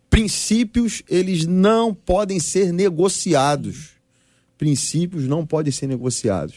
princípios, eles não podem ser negociados princípios não podem ser negociados.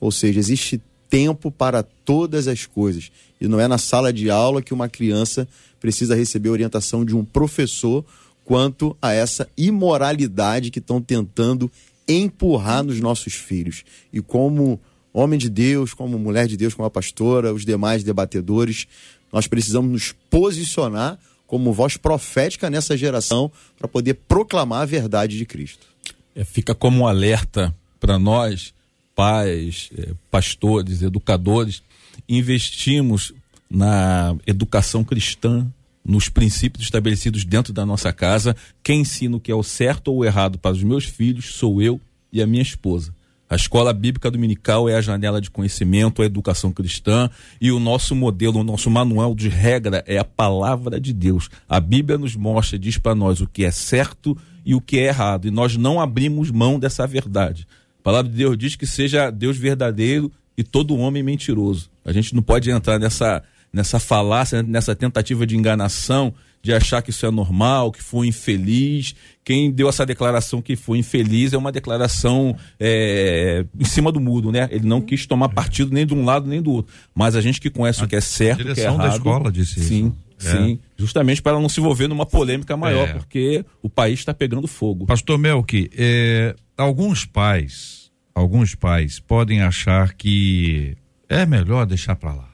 Ou seja, existe tempo para todas as coisas. E não é na sala de aula que uma criança precisa receber orientação de um professor quanto a essa imoralidade que estão tentando empurrar nos nossos filhos. E como homem de Deus, como mulher de Deus, como a pastora, os demais debatedores, nós precisamos nos posicionar como voz profética nessa geração para poder proclamar a verdade de Cristo é, fica como um alerta para nós, pais, é, pastores, educadores, investimos na educação cristã, nos princípios estabelecidos dentro da nossa casa. Quem ensina o que é o certo ou o errado para os meus filhos sou eu e a minha esposa. A escola bíblica dominical é a janela de conhecimento, a educação cristã e o nosso modelo, o nosso manual de regra é a palavra de Deus. A Bíblia nos mostra, diz para nós o que é certo e o que é errado, e nós não abrimos mão dessa verdade. A palavra de Deus diz que seja Deus verdadeiro e todo homem mentiroso. A gente não pode entrar nessa nessa falácia, nessa tentativa de enganação de achar que isso é normal, que foi infeliz. Quem deu essa declaração que foi infeliz é uma declaração é, em cima do mudo, né? Ele não quis tomar partido nem de um lado nem do outro. Mas a gente que conhece a o que é certo, o que é errado. da escola disse sim, isso. Sim, é. justamente para não se envolver numa polêmica maior, é. porque o país está pegando fogo. Pastor Melk, é, alguns pais, alguns pais podem achar que é melhor deixar para lá.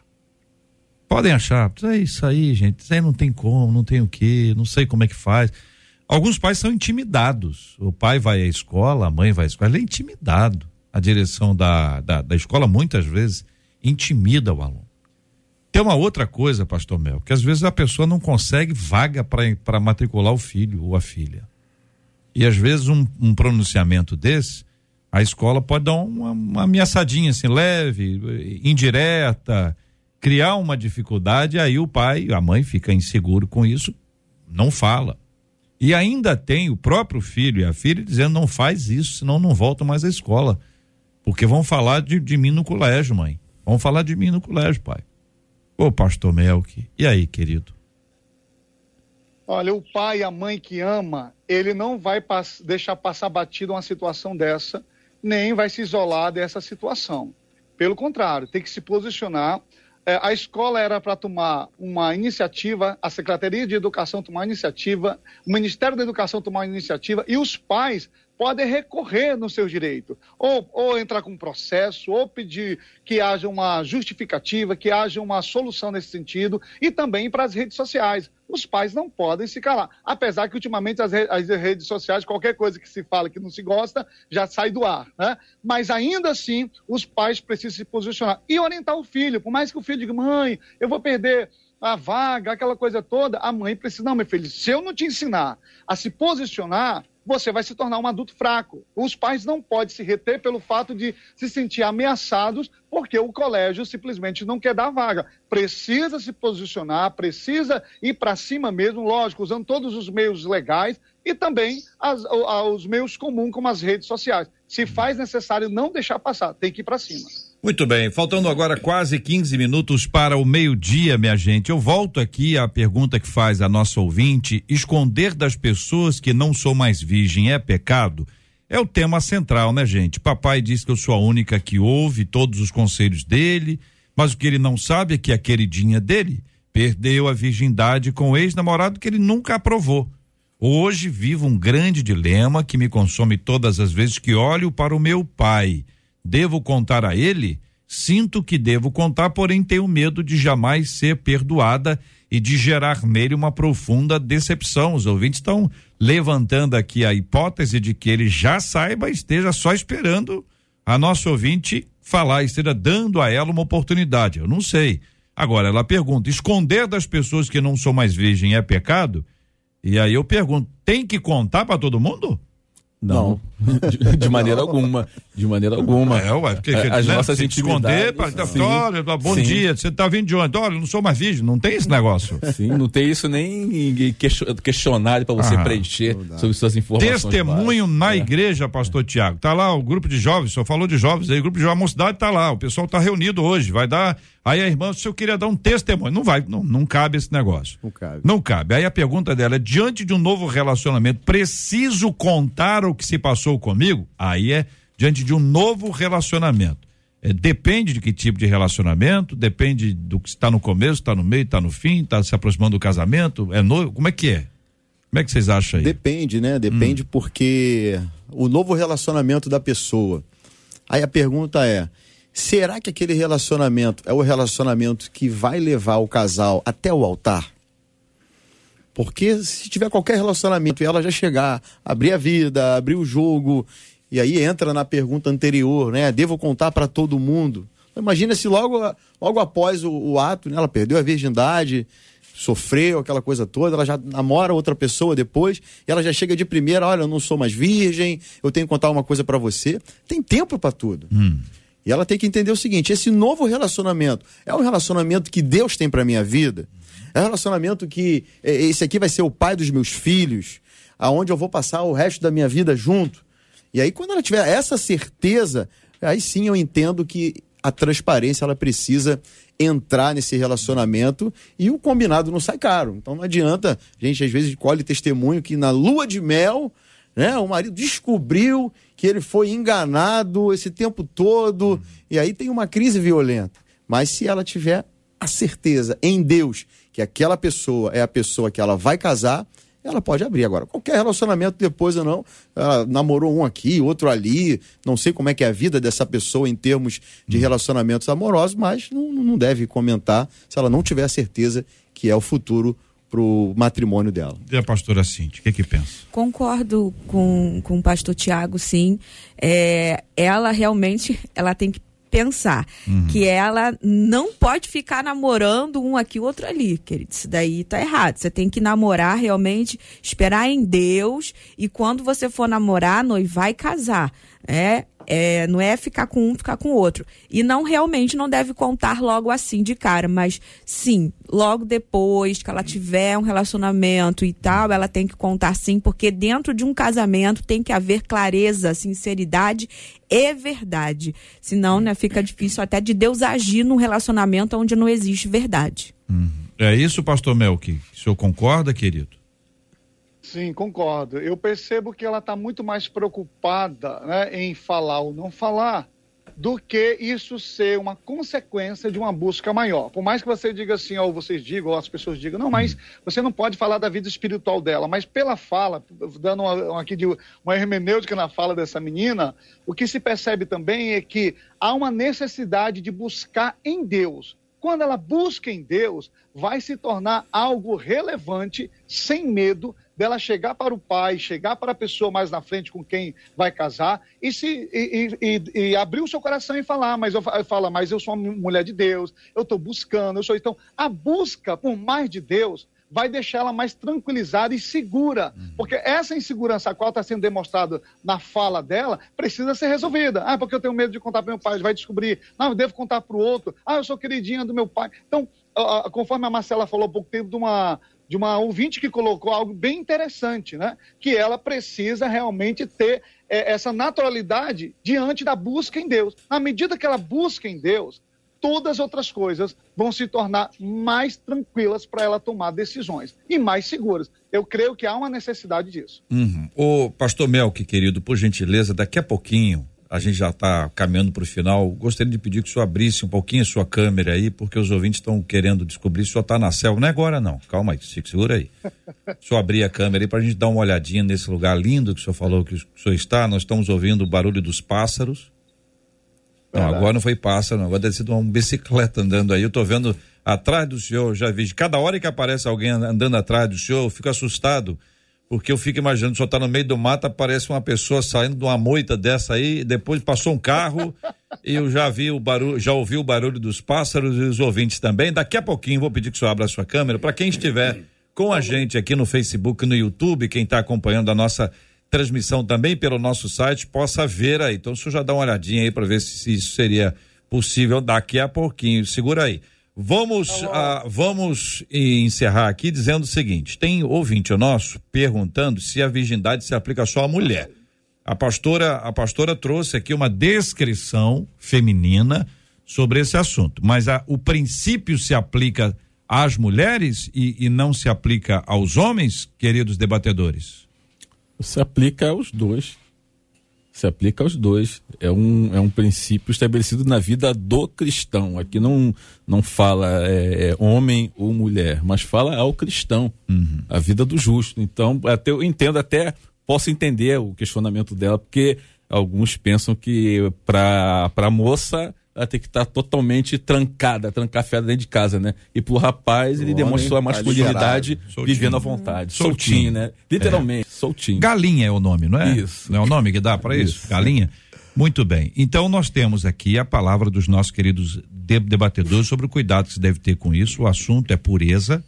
Podem achar, é isso aí, gente, isso aí não tem como, não tem o que, não sei como é que faz. Alguns pais são intimidados. O pai vai à escola, a mãe vai à escola, ele é intimidado. A direção da, da, da escola muitas vezes intimida o aluno. Tem uma outra coisa, pastor Mel, que às vezes a pessoa não consegue vaga para matricular o filho ou a filha. E às vezes um, um pronunciamento desse, a escola pode dar uma, uma ameaçadinha assim, leve, indireta, criar uma dificuldade, aí o pai, a mãe fica inseguro com isso, não fala. E ainda tem o próprio filho e a filha dizendo: não faz isso, senão não volta mais à escola. Porque vão falar de, de mim no colégio, mãe. Vão falar de mim no colégio, pai. Ô, pastor Melk, e aí, querido? Olha, o pai e a mãe que ama, ele não vai pass deixar passar batido uma situação dessa, nem vai se isolar dessa situação. Pelo contrário, tem que se posicionar é, a escola era para tomar uma iniciativa, a Secretaria de Educação tomar uma iniciativa, o Ministério da Educação tomar uma iniciativa e os pais podem recorrer no seu direito, ou, ou entrar com um processo, ou pedir que haja uma justificativa, que haja uma solução nesse sentido, e também para as redes sociais. Os pais não podem se calar. Apesar que ultimamente as, re as redes sociais, qualquer coisa que se fala que não se gosta, já sai do ar. Né? Mas ainda assim, os pais precisam se posicionar e orientar o filho. Por mais que o filho diga, mãe, eu vou perder a vaga, aquela coisa toda, a mãe precisa, não, meu filho, se eu não te ensinar a se posicionar, você vai se tornar um adulto fraco. Os pais não podem se reter pelo fato de se sentir ameaçados porque o colégio simplesmente não quer dar vaga. Precisa se posicionar, precisa ir para cima mesmo, lógico, usando todos os meios legais e também as, os meios comuns, como as redes sociais. Se faz necessário não deixar passar, tem que ir para cima. Muito bem, faltando agora quase 15 minutos para o meio-dia, minha gente. Eu volto aqui à pergunta que faz a nossa ouvinte: esconder das pessoas que não sou mais virgem é pecado? É o tema central, né, gente? Papai diz que eu sou a única que ouve todos os conselhos dele, mas o que ele não sabe é que a queridinha dele perdeu a virgindade com o ex-namorado que ele nunca aprovou. Hoje vivo um grande dilema que me consome todas as vezes que olho para o meu pai Devo contar a ele? Sinto que devo contar, porém tenho medo de jamais ser perdoada e de gerar nele uma profunda decepção. Os ouvintes estão levantando aqui a hipótese de que ele já saiba, esteja só esperando a nossa ouvinte falar, esteja dando a ela uma oportunidade. Eu não sei. Agora, ela pergunta: esconder das pessoas que não são mais virgem é pecado? E aí eu pergunto: tem que contar para todo mundo? Não, de, de, maneira alguma. De maneira alguma. É, ué, porque, é, as né, nossas se esconder, pra, sim, olha, bom sim. dia, você tá vindo de onde? Olha, não sou mais virgem, não tem esse negócio. Sim, não tem isso nem questionário para você ah, preencher sobre suas informações. Testemunho básicas. na é. igreja, pastor Tiago. Tá lá o grupo de jovens, só falou de jovens aí, o grupo de jovens, a mocidade tá lá, o pessoal tá reunido hoje, vai dar Aí a irmã, se eu queria dar um testemunho, não vai, não, não cabe esse negócio. Não cabe. Não cabe. Aí a pergunta dela é: diante de um novo relacionamento, preciso contar o que se passou comigo? Aí é diante de um novo relacionamento. É, depende de que tipo de relacionamento, depende do que está no começo, está no meio, está no fim, está se aproximando do casamento, é novo, como é que é? Como é que vocês acham aí? Depende, né? Depende hum. porque o novo relacionamento da pessoa. Aí a pergunta é: Será que aquele relacionamento é o relacionamento que vai levar o casal até o altar? Porque se tiver qualquer relacionamento e ela já chegar, abrir a vida, abrir o jogo, e aí entra na pergunta anterior, né? Devo contar para todo mundo. Imagina se logo, logo após o, o ato, né? ela perdeu a virgindade, sofreu aquela coisa toda, ela já namora outra pessoa depois, e ela já chega de primeira, olha, eu não sou mais virgem, eu tenho que contar uma coisa para você. Tem tempo para tudo. Hum. E ela tem que entender o seguinte: esse novo relacionamento é um relacionamento que Deus tem para minha vida? É um relacionamento que é, esse aqui vai ser o pai dos meus filhos, aonde eu vou passar o resto da minha vida junto? E aí, quando ela tiver essa certeza, aí sim eu entendo que a transparência ela precisa entrar nesse relacionamento e o combinado não sai caro. Então não adianta, a gente às vezes colhe testemunho que na lua de mel, né, o marido descobriu que ele foi enganado esse tempo todo, e aí tem uma crise violenta. Mas se ela tiver a certeza em Deus que aquela pessoa é a pessoa que ela vai casar, ela pode abrir agora. Qualquer relacionamento depois ou não, ela namorou um aqui, outro ali, não sei como é que é a vida dessa pessoa em termos de uhum. relacionamentos amorosos, mas não, não deve comentar se ela não tiver a certeza que é o futuro pro matrimônio dela. E a pastora Cintia, o que que pensa? Concordo com, com o pastor Tiago, sim. É, ela realmente, ela tem que pensar uhum. que ela não pode ficar namorando um aqui, outro ali, querido. Isso daí tá errado. Você tem que namorar realmente, esperar em Deus e quando você for namorar, noivar e casar. É, é, não é ficar com um, ficar com o outro. E não realmente não deve contar logo assim de cara, mas sim, logo depois que ela tiver um relacionamento e tal, ela tem que contar sim, porque dentro de um casamento tem que haver clareza, sinceridade e verdade. Senão, né, fica difícil até de Deus agir num relacionamento onde não existe verdade. Uhum. É isso, pastor Melk? O senhor concorda, querido? Sim, concordo. Eu percebo que ela está muito mais preocupada né, em falar ou não falar do que isso ser uma consequência de uma busca maior. Por mais que você diga assim, ou vocês digam, ou as pessoas digam, não, mas você não pode falar da vida espiritual dela. Mas pela fala, dando uma, uma, aqui de uma hermenêutica na fala dessa menina, o que se percebe também é que há uma necessidade de buscar em Deus. Quando ela busca em Deus, vai se tornar algo relevante, sem medo, dela chegar para o pai, chegar para a pessoa mais na frente com quem vai casar e se e, e, e abrir o seu coração e falar, mas eu falo, mas eu sou uma mulher de Deus, eu estou buscando, eu sou então a busca por mais de Deus vai deixar ela mais tranquilizada e segura, uhum. porque essa insegurança a qual está sendo demonstrada na fala dela precisa ser resolvida. Ah, porque eu tenho medo de contar para meu pai, ele vai descobrir. Não, eu devo contar para o outro. Ah, eu sou queridinha do meu pai. Então, conforme a Marcela falou há pouco tempo de uma de uma ouvinte que colocou algo bem interessante, né? Que ela precisa realmente ter é, essa naturalidade diante da busca em Deus. Na medida que ela busca em Deus, todas as outras coisas vão se tornar mais tranquilas para ela tomar decisões e mais seguras. Eu creio que há uma necessidade disso. Uhum. O pastor Melk, querido, por gentileza, daqui a pouquinho a gente já está caminhando para o final. Gostaria de pedir que o senhor abrisse um pouquinho a sua câmera aí, porque os ouvintes estão querendo descobrir se o senhor está na selva. Não é agora, não. Calma aí, segura aí. o senhor abrir a câmera aí para a gente dar uma olhadinha nesse lugar lindo que o senhor falou que o senhor está. Nós estamos ouvindo o barulho dos pássaros. Não, agora não foi pássaro, não. Agora deve ser uma bicicleta andando aí. Eu estou vendo atrás do senhor, já vi. Cada hora que aparece alguém andando atrás do senhor, eu fico assustado porque eu fico imaginando, só tá no meio do mato, aparece uma pessoa saindo de uma moita dessa aí, depois passou um carro, (laughs) e eu já vi o barulho, já ouvi o barulho dos pássaros e os ouvintes também. Daqui a pouquinho vou pedir que o senhor abra a sua câmera, para quem estiver com a gente aqui no Facebook, no YouTube, quem está acompanhando a nossa transmissão também pelo nosso site, possa ver aí. Então o senhor já dá uma olhadinha aí para ver se, se isso seria possível daqui a pouquinho. Segura aí. Vamos, uh, vamos encerrar aqui dizendo o seguinte: tem ouvinte nosso perguntando se a virgindade se aplica só à mulher. A pastora, a pastora trouxe aqui uma descrição feminina sobre esse assunto, mas a, o princípio se aplica às mulheres e, e não se aplica aos homens, queridos debatedores? Se aplica aos dois se aplica aos dois. É um, é um princípio estabelecido na vida do cristão. Aqui não, não fala é, é homem ou mulher, mas fala ao cristão, uhum. a vida do justo. Então, até eu entendo, até posso entender o questionamento dela, porque alguns pensam que para a moça ela tem que estar totalmente trancada, trancafiada dentro de casa, né? E pro rapaz, ele demonstra a masculinidade vivendo à vontade. Soltinho, soltinho né? Literalmente, é. soltinho. Galinha é o nome, não é? Isso. Não é o nome que dá para isso? isso? Galinha? Muito bem. Então nós temos aqui a palavra dos nossos queridos debatedores sobre o cuidado que se deve ter com isso. O assunto é pureza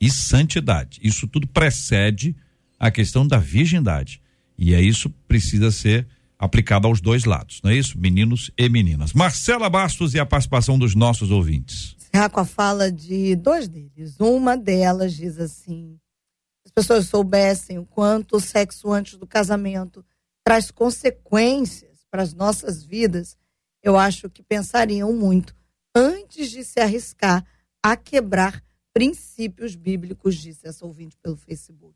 e santidade. Isso tudo precede a questão da virgindade. E é isso precisa ser aplicada aos dois lados, não é isso? Meninos e meninas. Marcela Bastos e a participação dos nossos ouvintes. Encerrar com a fala de dois deles. Uma delas diz assim: as pessoas soubessem o quanto o sexo antes do casamento traz consequências para as nossas vidas, eu acho que pensariam muito antes de se arriscar a quebrar princípios bíblicos, disse essa ouvinte pelo Facebook.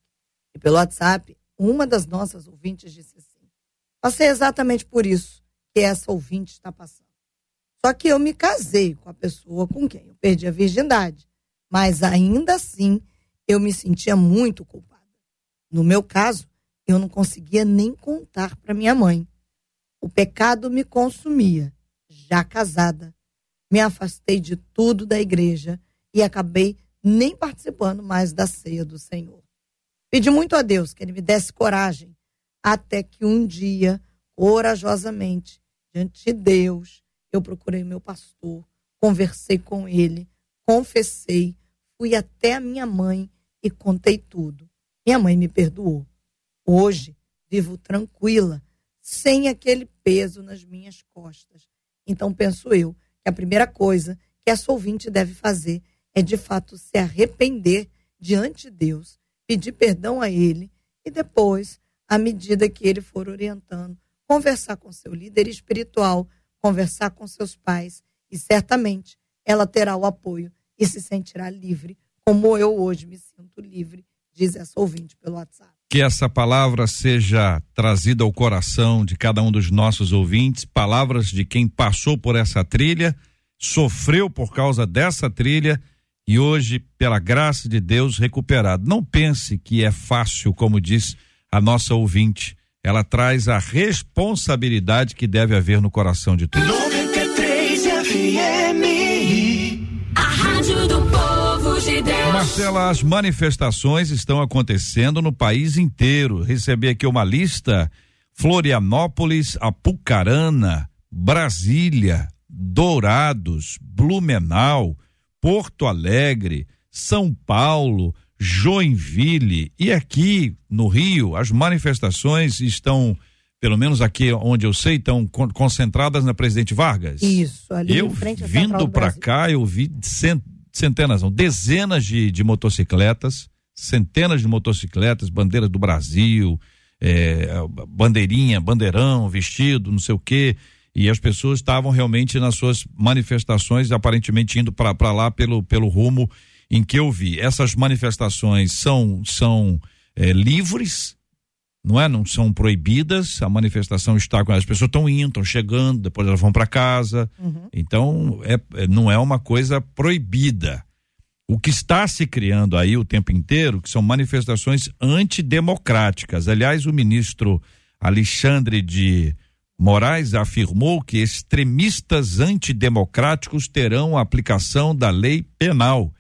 E pelo WhatsApp, uma das nossas ouvintes disse assim: Passei exatamente por isso que essa ouvinte está passando. Só que eu me casei com a pessoa com quem eu perdi a virgindade. Mas ainda assim, eu me sentia muito culpada. No meu caso, eu não conseguia nem contar para minha mãe. O pecado me consumia. Já casada, me afastei de tudo da igreja e acabei nem participando mais da ceia do Senhor. Pedi muito a Deus que ele me desse coragem até que um dia, corajosamente, diante de Deus, eu procurei meu pastor, conversei com ele, confessei, fui até a minha mãe e contei tudo. Minha mãe me perdoou. Hoje vivo tranquila, sem aquele peso nas minhas costas. Então penso eu que a primeira coisa que essa ouvinte deve fazer é de fato se arrepender diante de Deus, pedir perdão a ele e depois à medida que ele for orientando, conversar com seu líder espiritual, conversar com seus pais, e certamente ela terá o apoio e se sentirá livre, como eu hoje me sinto livre, diz essa ouvinte pelo WhatsApp. que essa palavra seja trazida ao coração de cada um dos nossos ouvintes, palavras de quem passou por essa trilha, sofreu por causa dessa trilha e hoje, pela graça de Deus, recuperado. Não pense que é fácil, como diz a nossa ouvinte. Ela traz a responsabilidade que deve haver no coração de todos. 93 FM, a rádio do povo de Deus. Marcela, as manifestações estão acontecendo no país inteiro. Recebi aqui uma lista: Florianópolis, Apucarana, Brasília, Dourados, Blumenau, Porto Alegre, São Paulo, Joinville. E aqui no Rio as manifestações estão pelo menos aqui onde eu sei estão concentradas na Presidente Vargas. Isso, ali eu em frente vindo para cá eu vi centenas, não, dezenas de, de motocicletas, centenas de motocicletas, bandeiras do Brasil, é, bandeirinha, bandeirão, vestido, não sei o quê. E as pessoas estavam realmente nas suas manifestações, aparentemente indo para lá pelo, pelo rumo em que eu vi. Essas manifestações são, são é, livres, não é? Não são proibidas. A manifestação está com as pessoas estão indo, estão chegando, depois elas vão para casa. Uhum. Então, é, é, não é uma coisa proibida. O que está se criando aí o tempo inteiro, que são manifestações antidemocráticas. Aliás, o ministro Alexandre de Moraes afirmou que extremistas antidemocráticos terão a aplicação da lei penal.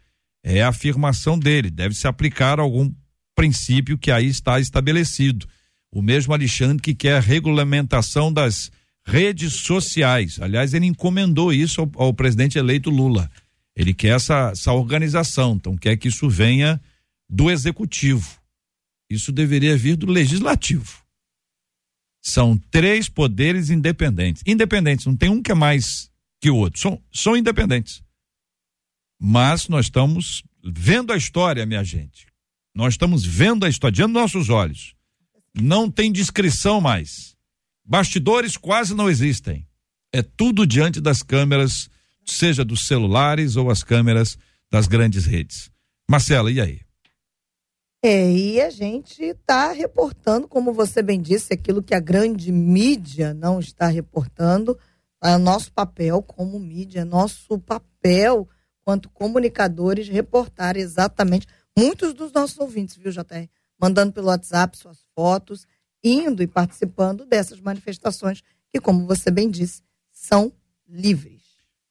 É a afirmação dele. Deve se aplicar algum princípio que aí está estabelecido. O mesmo Alexandre que quer a regulamentação das redes sociais. Aliás, ele encomendou isso ao, ao presidente eleito Lula. Ele quer essa, essa organização, então quer que isso venha do executivo. Isso deveria vir do legislativo. São três poderes independentes. Independentes, não tem um que é mais que o outro. São, são independentes. Mas nós estamos vendo a história, minha gente. Nós estamos vendo a história diante dos nossos olhos. Não tem descrição mais. Bastidores quase não existem. É tudo diante das câmeras, seja dos celulares ou as câmeras das grandes redes. Marcela, e aí? É, e a gente está reportando, como você bem disse, aquilo que a grande mídia não está reportando. É nosso papel como mídia, é nosso papel quanto comunicadores reportar exatamente. Muitos dos nossos ouvintes, viu, JR? Mandando pelo WhatsApp suas fotos, indo e participando dessas manifestações que, como você bem disse, são livres.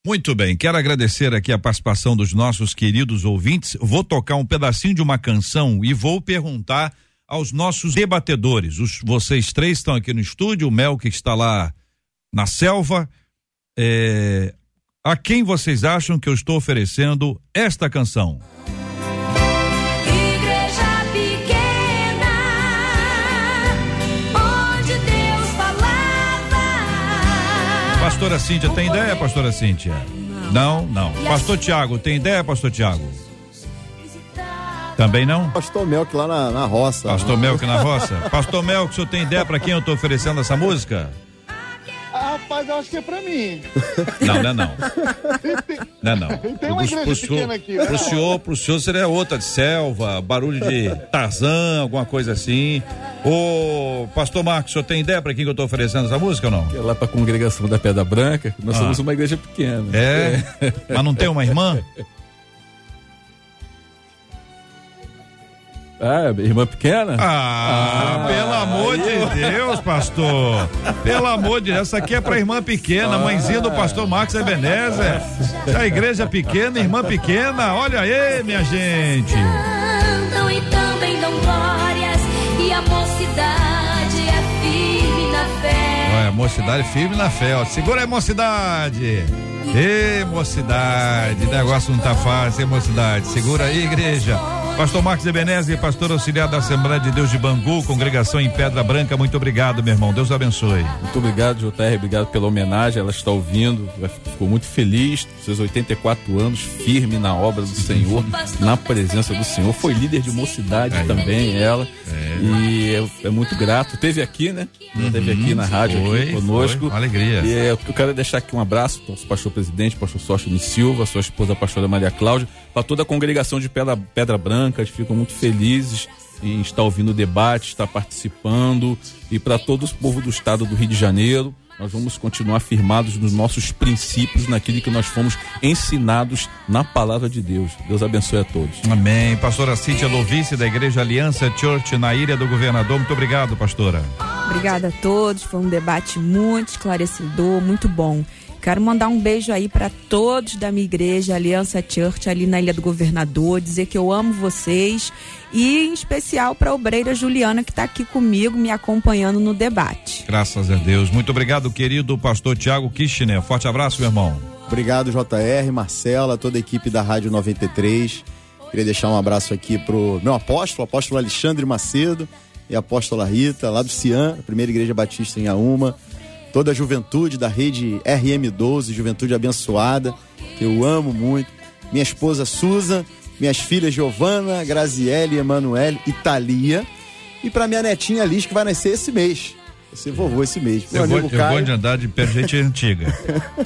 Muito bem, quero agradecer aqui a participação dos nossos queridos ouvintes. Vou tocar um pedacinho de uma canção e vou perguntar aos nossos debatedores. Os, vocês três estão aqui no estúdio, o Mel que está lá na selva. É, a quem vocês acham que eu estou oferecendo esta canção? Pastora Cíntia, tem ideia, pastora Cíntia? Não, não. Pastor Tiago, tem ideia, pastor Tiago? Também não? Pastor Melk lá na, na roça. Pastor Melk na roça? Pastor Melk, o senhor tem ideia para quem eu estou oferecendo essa música? Rapaz, eu acho que é pra mim. Não, não é não. Não é não. Tem uma igreja pro senhor, aqui. Né? Pro senhor, pro senhor seria outra de selva, barulho de Tarzan, alguma coisa assim. Ô, pastor Marcos, o senhor tem ideia pra quem que eu tô oferecendo essa música ou não? Que é lá pra congregação da Pedra Branca, nós ah. somos uma igreja pequena. É? é. Mas não tem uma irmã? Ah, irmã pequena? Ah, ah pelo amor de Deus, pastor. Pelo amor de Deus, essa aqui é pra irmã pequena, mãezinha do pastor Marcos Ebenezer. A igreja pequena, irmã pequena, olha aí, minha gente. Cantam e também dão glórias e a mocidade é firme na fé. Olha, mocidade firme na fé, ó. Segura aí, mocidade. Ê, mocidade, negócio não tá fácil, hein, mocidade. Segura aí, igreja. Pastor Marcos Ebeneze, pastor auxiliar da Assembleia de Deus de Bangu, congregação em Pedra Branca, muito obrigado, meu irmão. Deus abençoe. Muito obrigado, JR, obrigado pela homenagem. Ela está ouvindo, ficou muito feliz, seus 84 anos, firme na obra do Senhor, na presença do Senhor. Foi líder de mocidade Aí. também, ela. É. E é, é, muito grato. Teve aqui, né? Uhum. Teve aqui na rádio foi, aqui conosco. Foi, uma alegria. E é, eu quero deixar aqui um abraço para o pastor presidente, pastor Sócio Silva, sua esposa, a pastora Maria Cláudia, para toda a congregação de Pedra, Pedra Branca, ficam muito felizes em estar ouvindo o debate, estar participando e para todo o povo do estado do Rio de Janeiro. Nós vamos continuar firmados nos nossos princípios, naquilo que nós fomos ensinados na palavra de Deus. Deus abençoe a todos. Amém. Pastora Cíntia Lovice, da Igreja Aliança Church, na Ilha do Governador. Muito obrigado, pastora. Obrigada a todos. Foi um debate muito esclarecedor, muito bom. Quero mandar um beijo aí para todos da minha igreja, Aliança Church, ali na Ilha do Governador, dizer que eu amo vocês e em especial para a obreira Juliana que está aqui comigo, me acompanhando no debate. Graças a Deus. Muito obrigado, querido pastor Tiago Kirchner. Forte abraço, meu irmão. Obrigado, JR, Marcela, toda a equipe da Rádio 93. Queria deixar um abraço aqui pro meu apóstolo, apóstolo Alexandre Macedo e a apóstola Rita, lá do Cian, primeira igreja batista em Auma toda a juventude da rede RM12, Juventude Abençoada, que eu amo muito. Minha esposa Susan, minhas filhas Giovana, Graziele, Emanuele e Thalia. E para minha netinha Liz, que vai nascer esse mês. Você vovô esse mês. Eu, vou, eu gosto de andar de perto de gente antiga.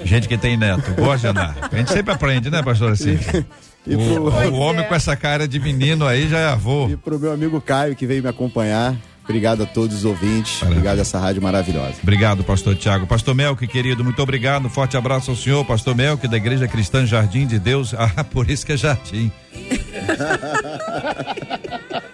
gente que tem neto. Gosto de andar. A gente sempre aprende, né, pastor? Assim. (laughs) E o, pro... o homem com essa cara de menino aí já é avô. E pro meu amigo Caio, que veio me acompanhar. Obrigado a todos os ouvintes. Parabéns. Obrigado a essa rádio maravilhosa. Obrigado, pastor Tiago. Pastor Melk, querido, muito obrigado. Forte abraço ao senhor, pastor Melk, da Igreja Cristã Jardim de Deus. (laughs) Ah, por isso que é jardim. (laughs)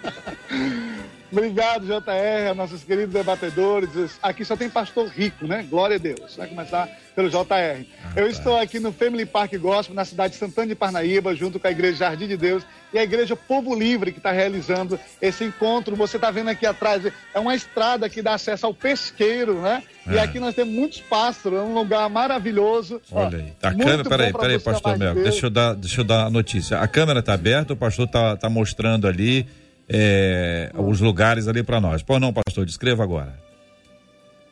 Obrigado, JR, a nossos queridos debatedores. Aqui só tem pastor rico, né? Glória a Deus. Vai começar pelo JR. Eu estou aqui no Family Park Gospel, na cidade de Santana de Parnaíba, junto com a Igreja Jardim de Deus e a Igreja Povo Livre, que está realizando esse encontro. Você está vendo aqui atrás, é uma estrada que dá acesso ao pesqueiro, né? É. E aqui nós temos muitos pássaros, é um lugar maravilhoso. Olha aí. A câmera, peraí, peraí, pastor Mel. Deixa eu, dar, deixa eu dar a notícia. A câmera está aberta, o pastor está tá mostrando ali é, os lugares ali para nós. Pô, não, pastor, descreva agora.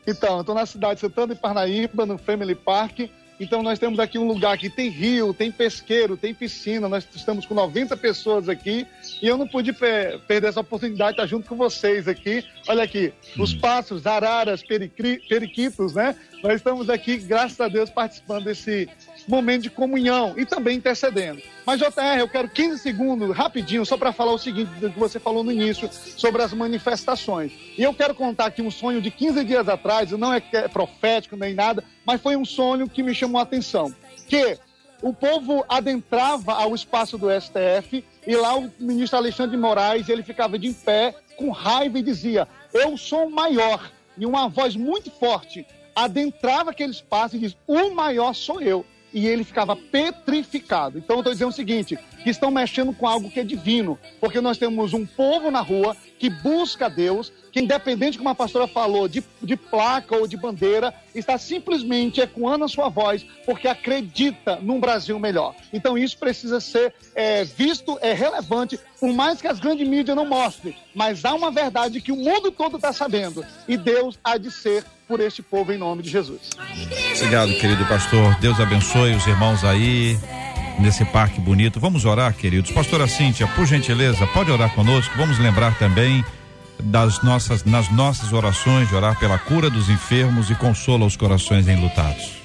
Então, eu estou na cidade de Santana de Parnaíba, no Family Park. Então, nós temos aqui um lugar que tem rio, tem pesqueiro, tem piscina. Nós estamos com 90 pessoas aqui e eu não pude perder essa oportunidade de estar junto com vocês aqui. Olha aqui, os hum. pássaros, araras, periquitos, né? Nós estamos aqui, graças a Deus, participando desse, momento de comunhão e também intercedendo. Mas, JR, eu quero 15 segundos, rapidinho, só para falar o seguinte, do que você falou no início, sobre as manifestações. E eu quero contar aqui um sonho de 15 dias atrás, não é, é profético nem nada, mas foi um sonho que me chamou a atenção. Que o povo adentrava ao espaço do STF e lá o ministro Alexandre de Moraes, ele ficava de pé com raiva e dizia: Eu sou o maior. E uma voz muito forte adentrava aquele espaço e diz: O maior sou eu e ele ficava petrificado. Então eu estou dizendo o seguinte: que estão mexendo com algo que é divino, porque nós temos um povo na rua que busca Deus, que independente como a pastora falou, de, de placa ou de bandeira, está simplesmente ecoando a sua voz, porque acredita num Brasil melhor. Então isso precisa ser é, visto, é relevante, por mais que as grandes mídias não mostrem, mas há uma verdade que o mundo todo está sabendo, e Deus há de ser por este povo em nome de Jesus. Obrigado, querido pastor. Deus abençoe os irmãos aí nesse parque bonito. Vamos orar, queridos. Pastora Cíntia, por gentileza, pode orar conosco. Vamos lembrar também das nossas nas nossas orações de orar pela cura dos enfermos e consola os corações enlutados.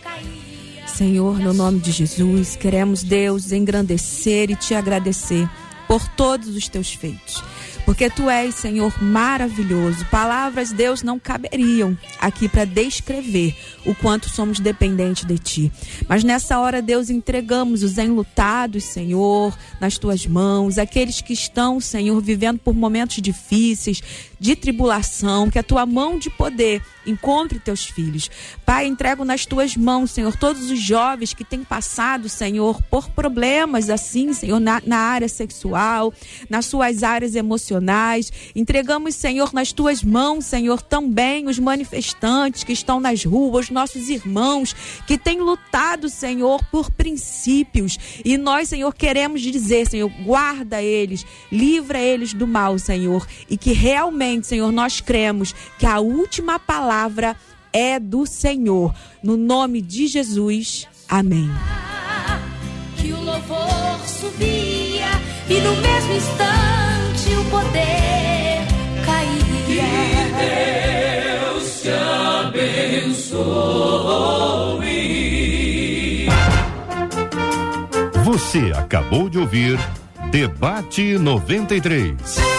Senhor, no nome de Jesus, queremos Deus engrandecer e te agradecer por todos os teus feitos porque tu és, Senhor, maravilhoso. Palavras, Deus, não caberiam aqui para descrever o quanto somos dependentes de ti. Mas nessa hora, Deus, entregamos os enlutados, Senhor, nas tuas mãos, aqueles que estão, Senhor, vivendo por momentos difíceis, de tribulação, que a tua mão de poder encontre teus filhos. Pai, entrego nas tuas mãos, Senhor, todos os jovens que têm passado, Senhor, por problemas assim, Senhor, na, na área sexual, nas suas áreas emocionais. Entregamos, Senhor, nas tuas mãos, Senhor, também os manifestantes que estão nas ruas, nossos irmãos que têm lutado, Senhor, por princípios. E nós, Senhor, queremos dizer, Senhor, guarda eles, livra eles do mal, Senhor, e que realmente, Senhor, nós cremos que a última palavra palavra é do Senhor. No nome de Jesus. Amém. Que o louvor subia e no mesmo instante o poder caía. Que Deus te abençoe. Você acabou de ouvir Debate 93.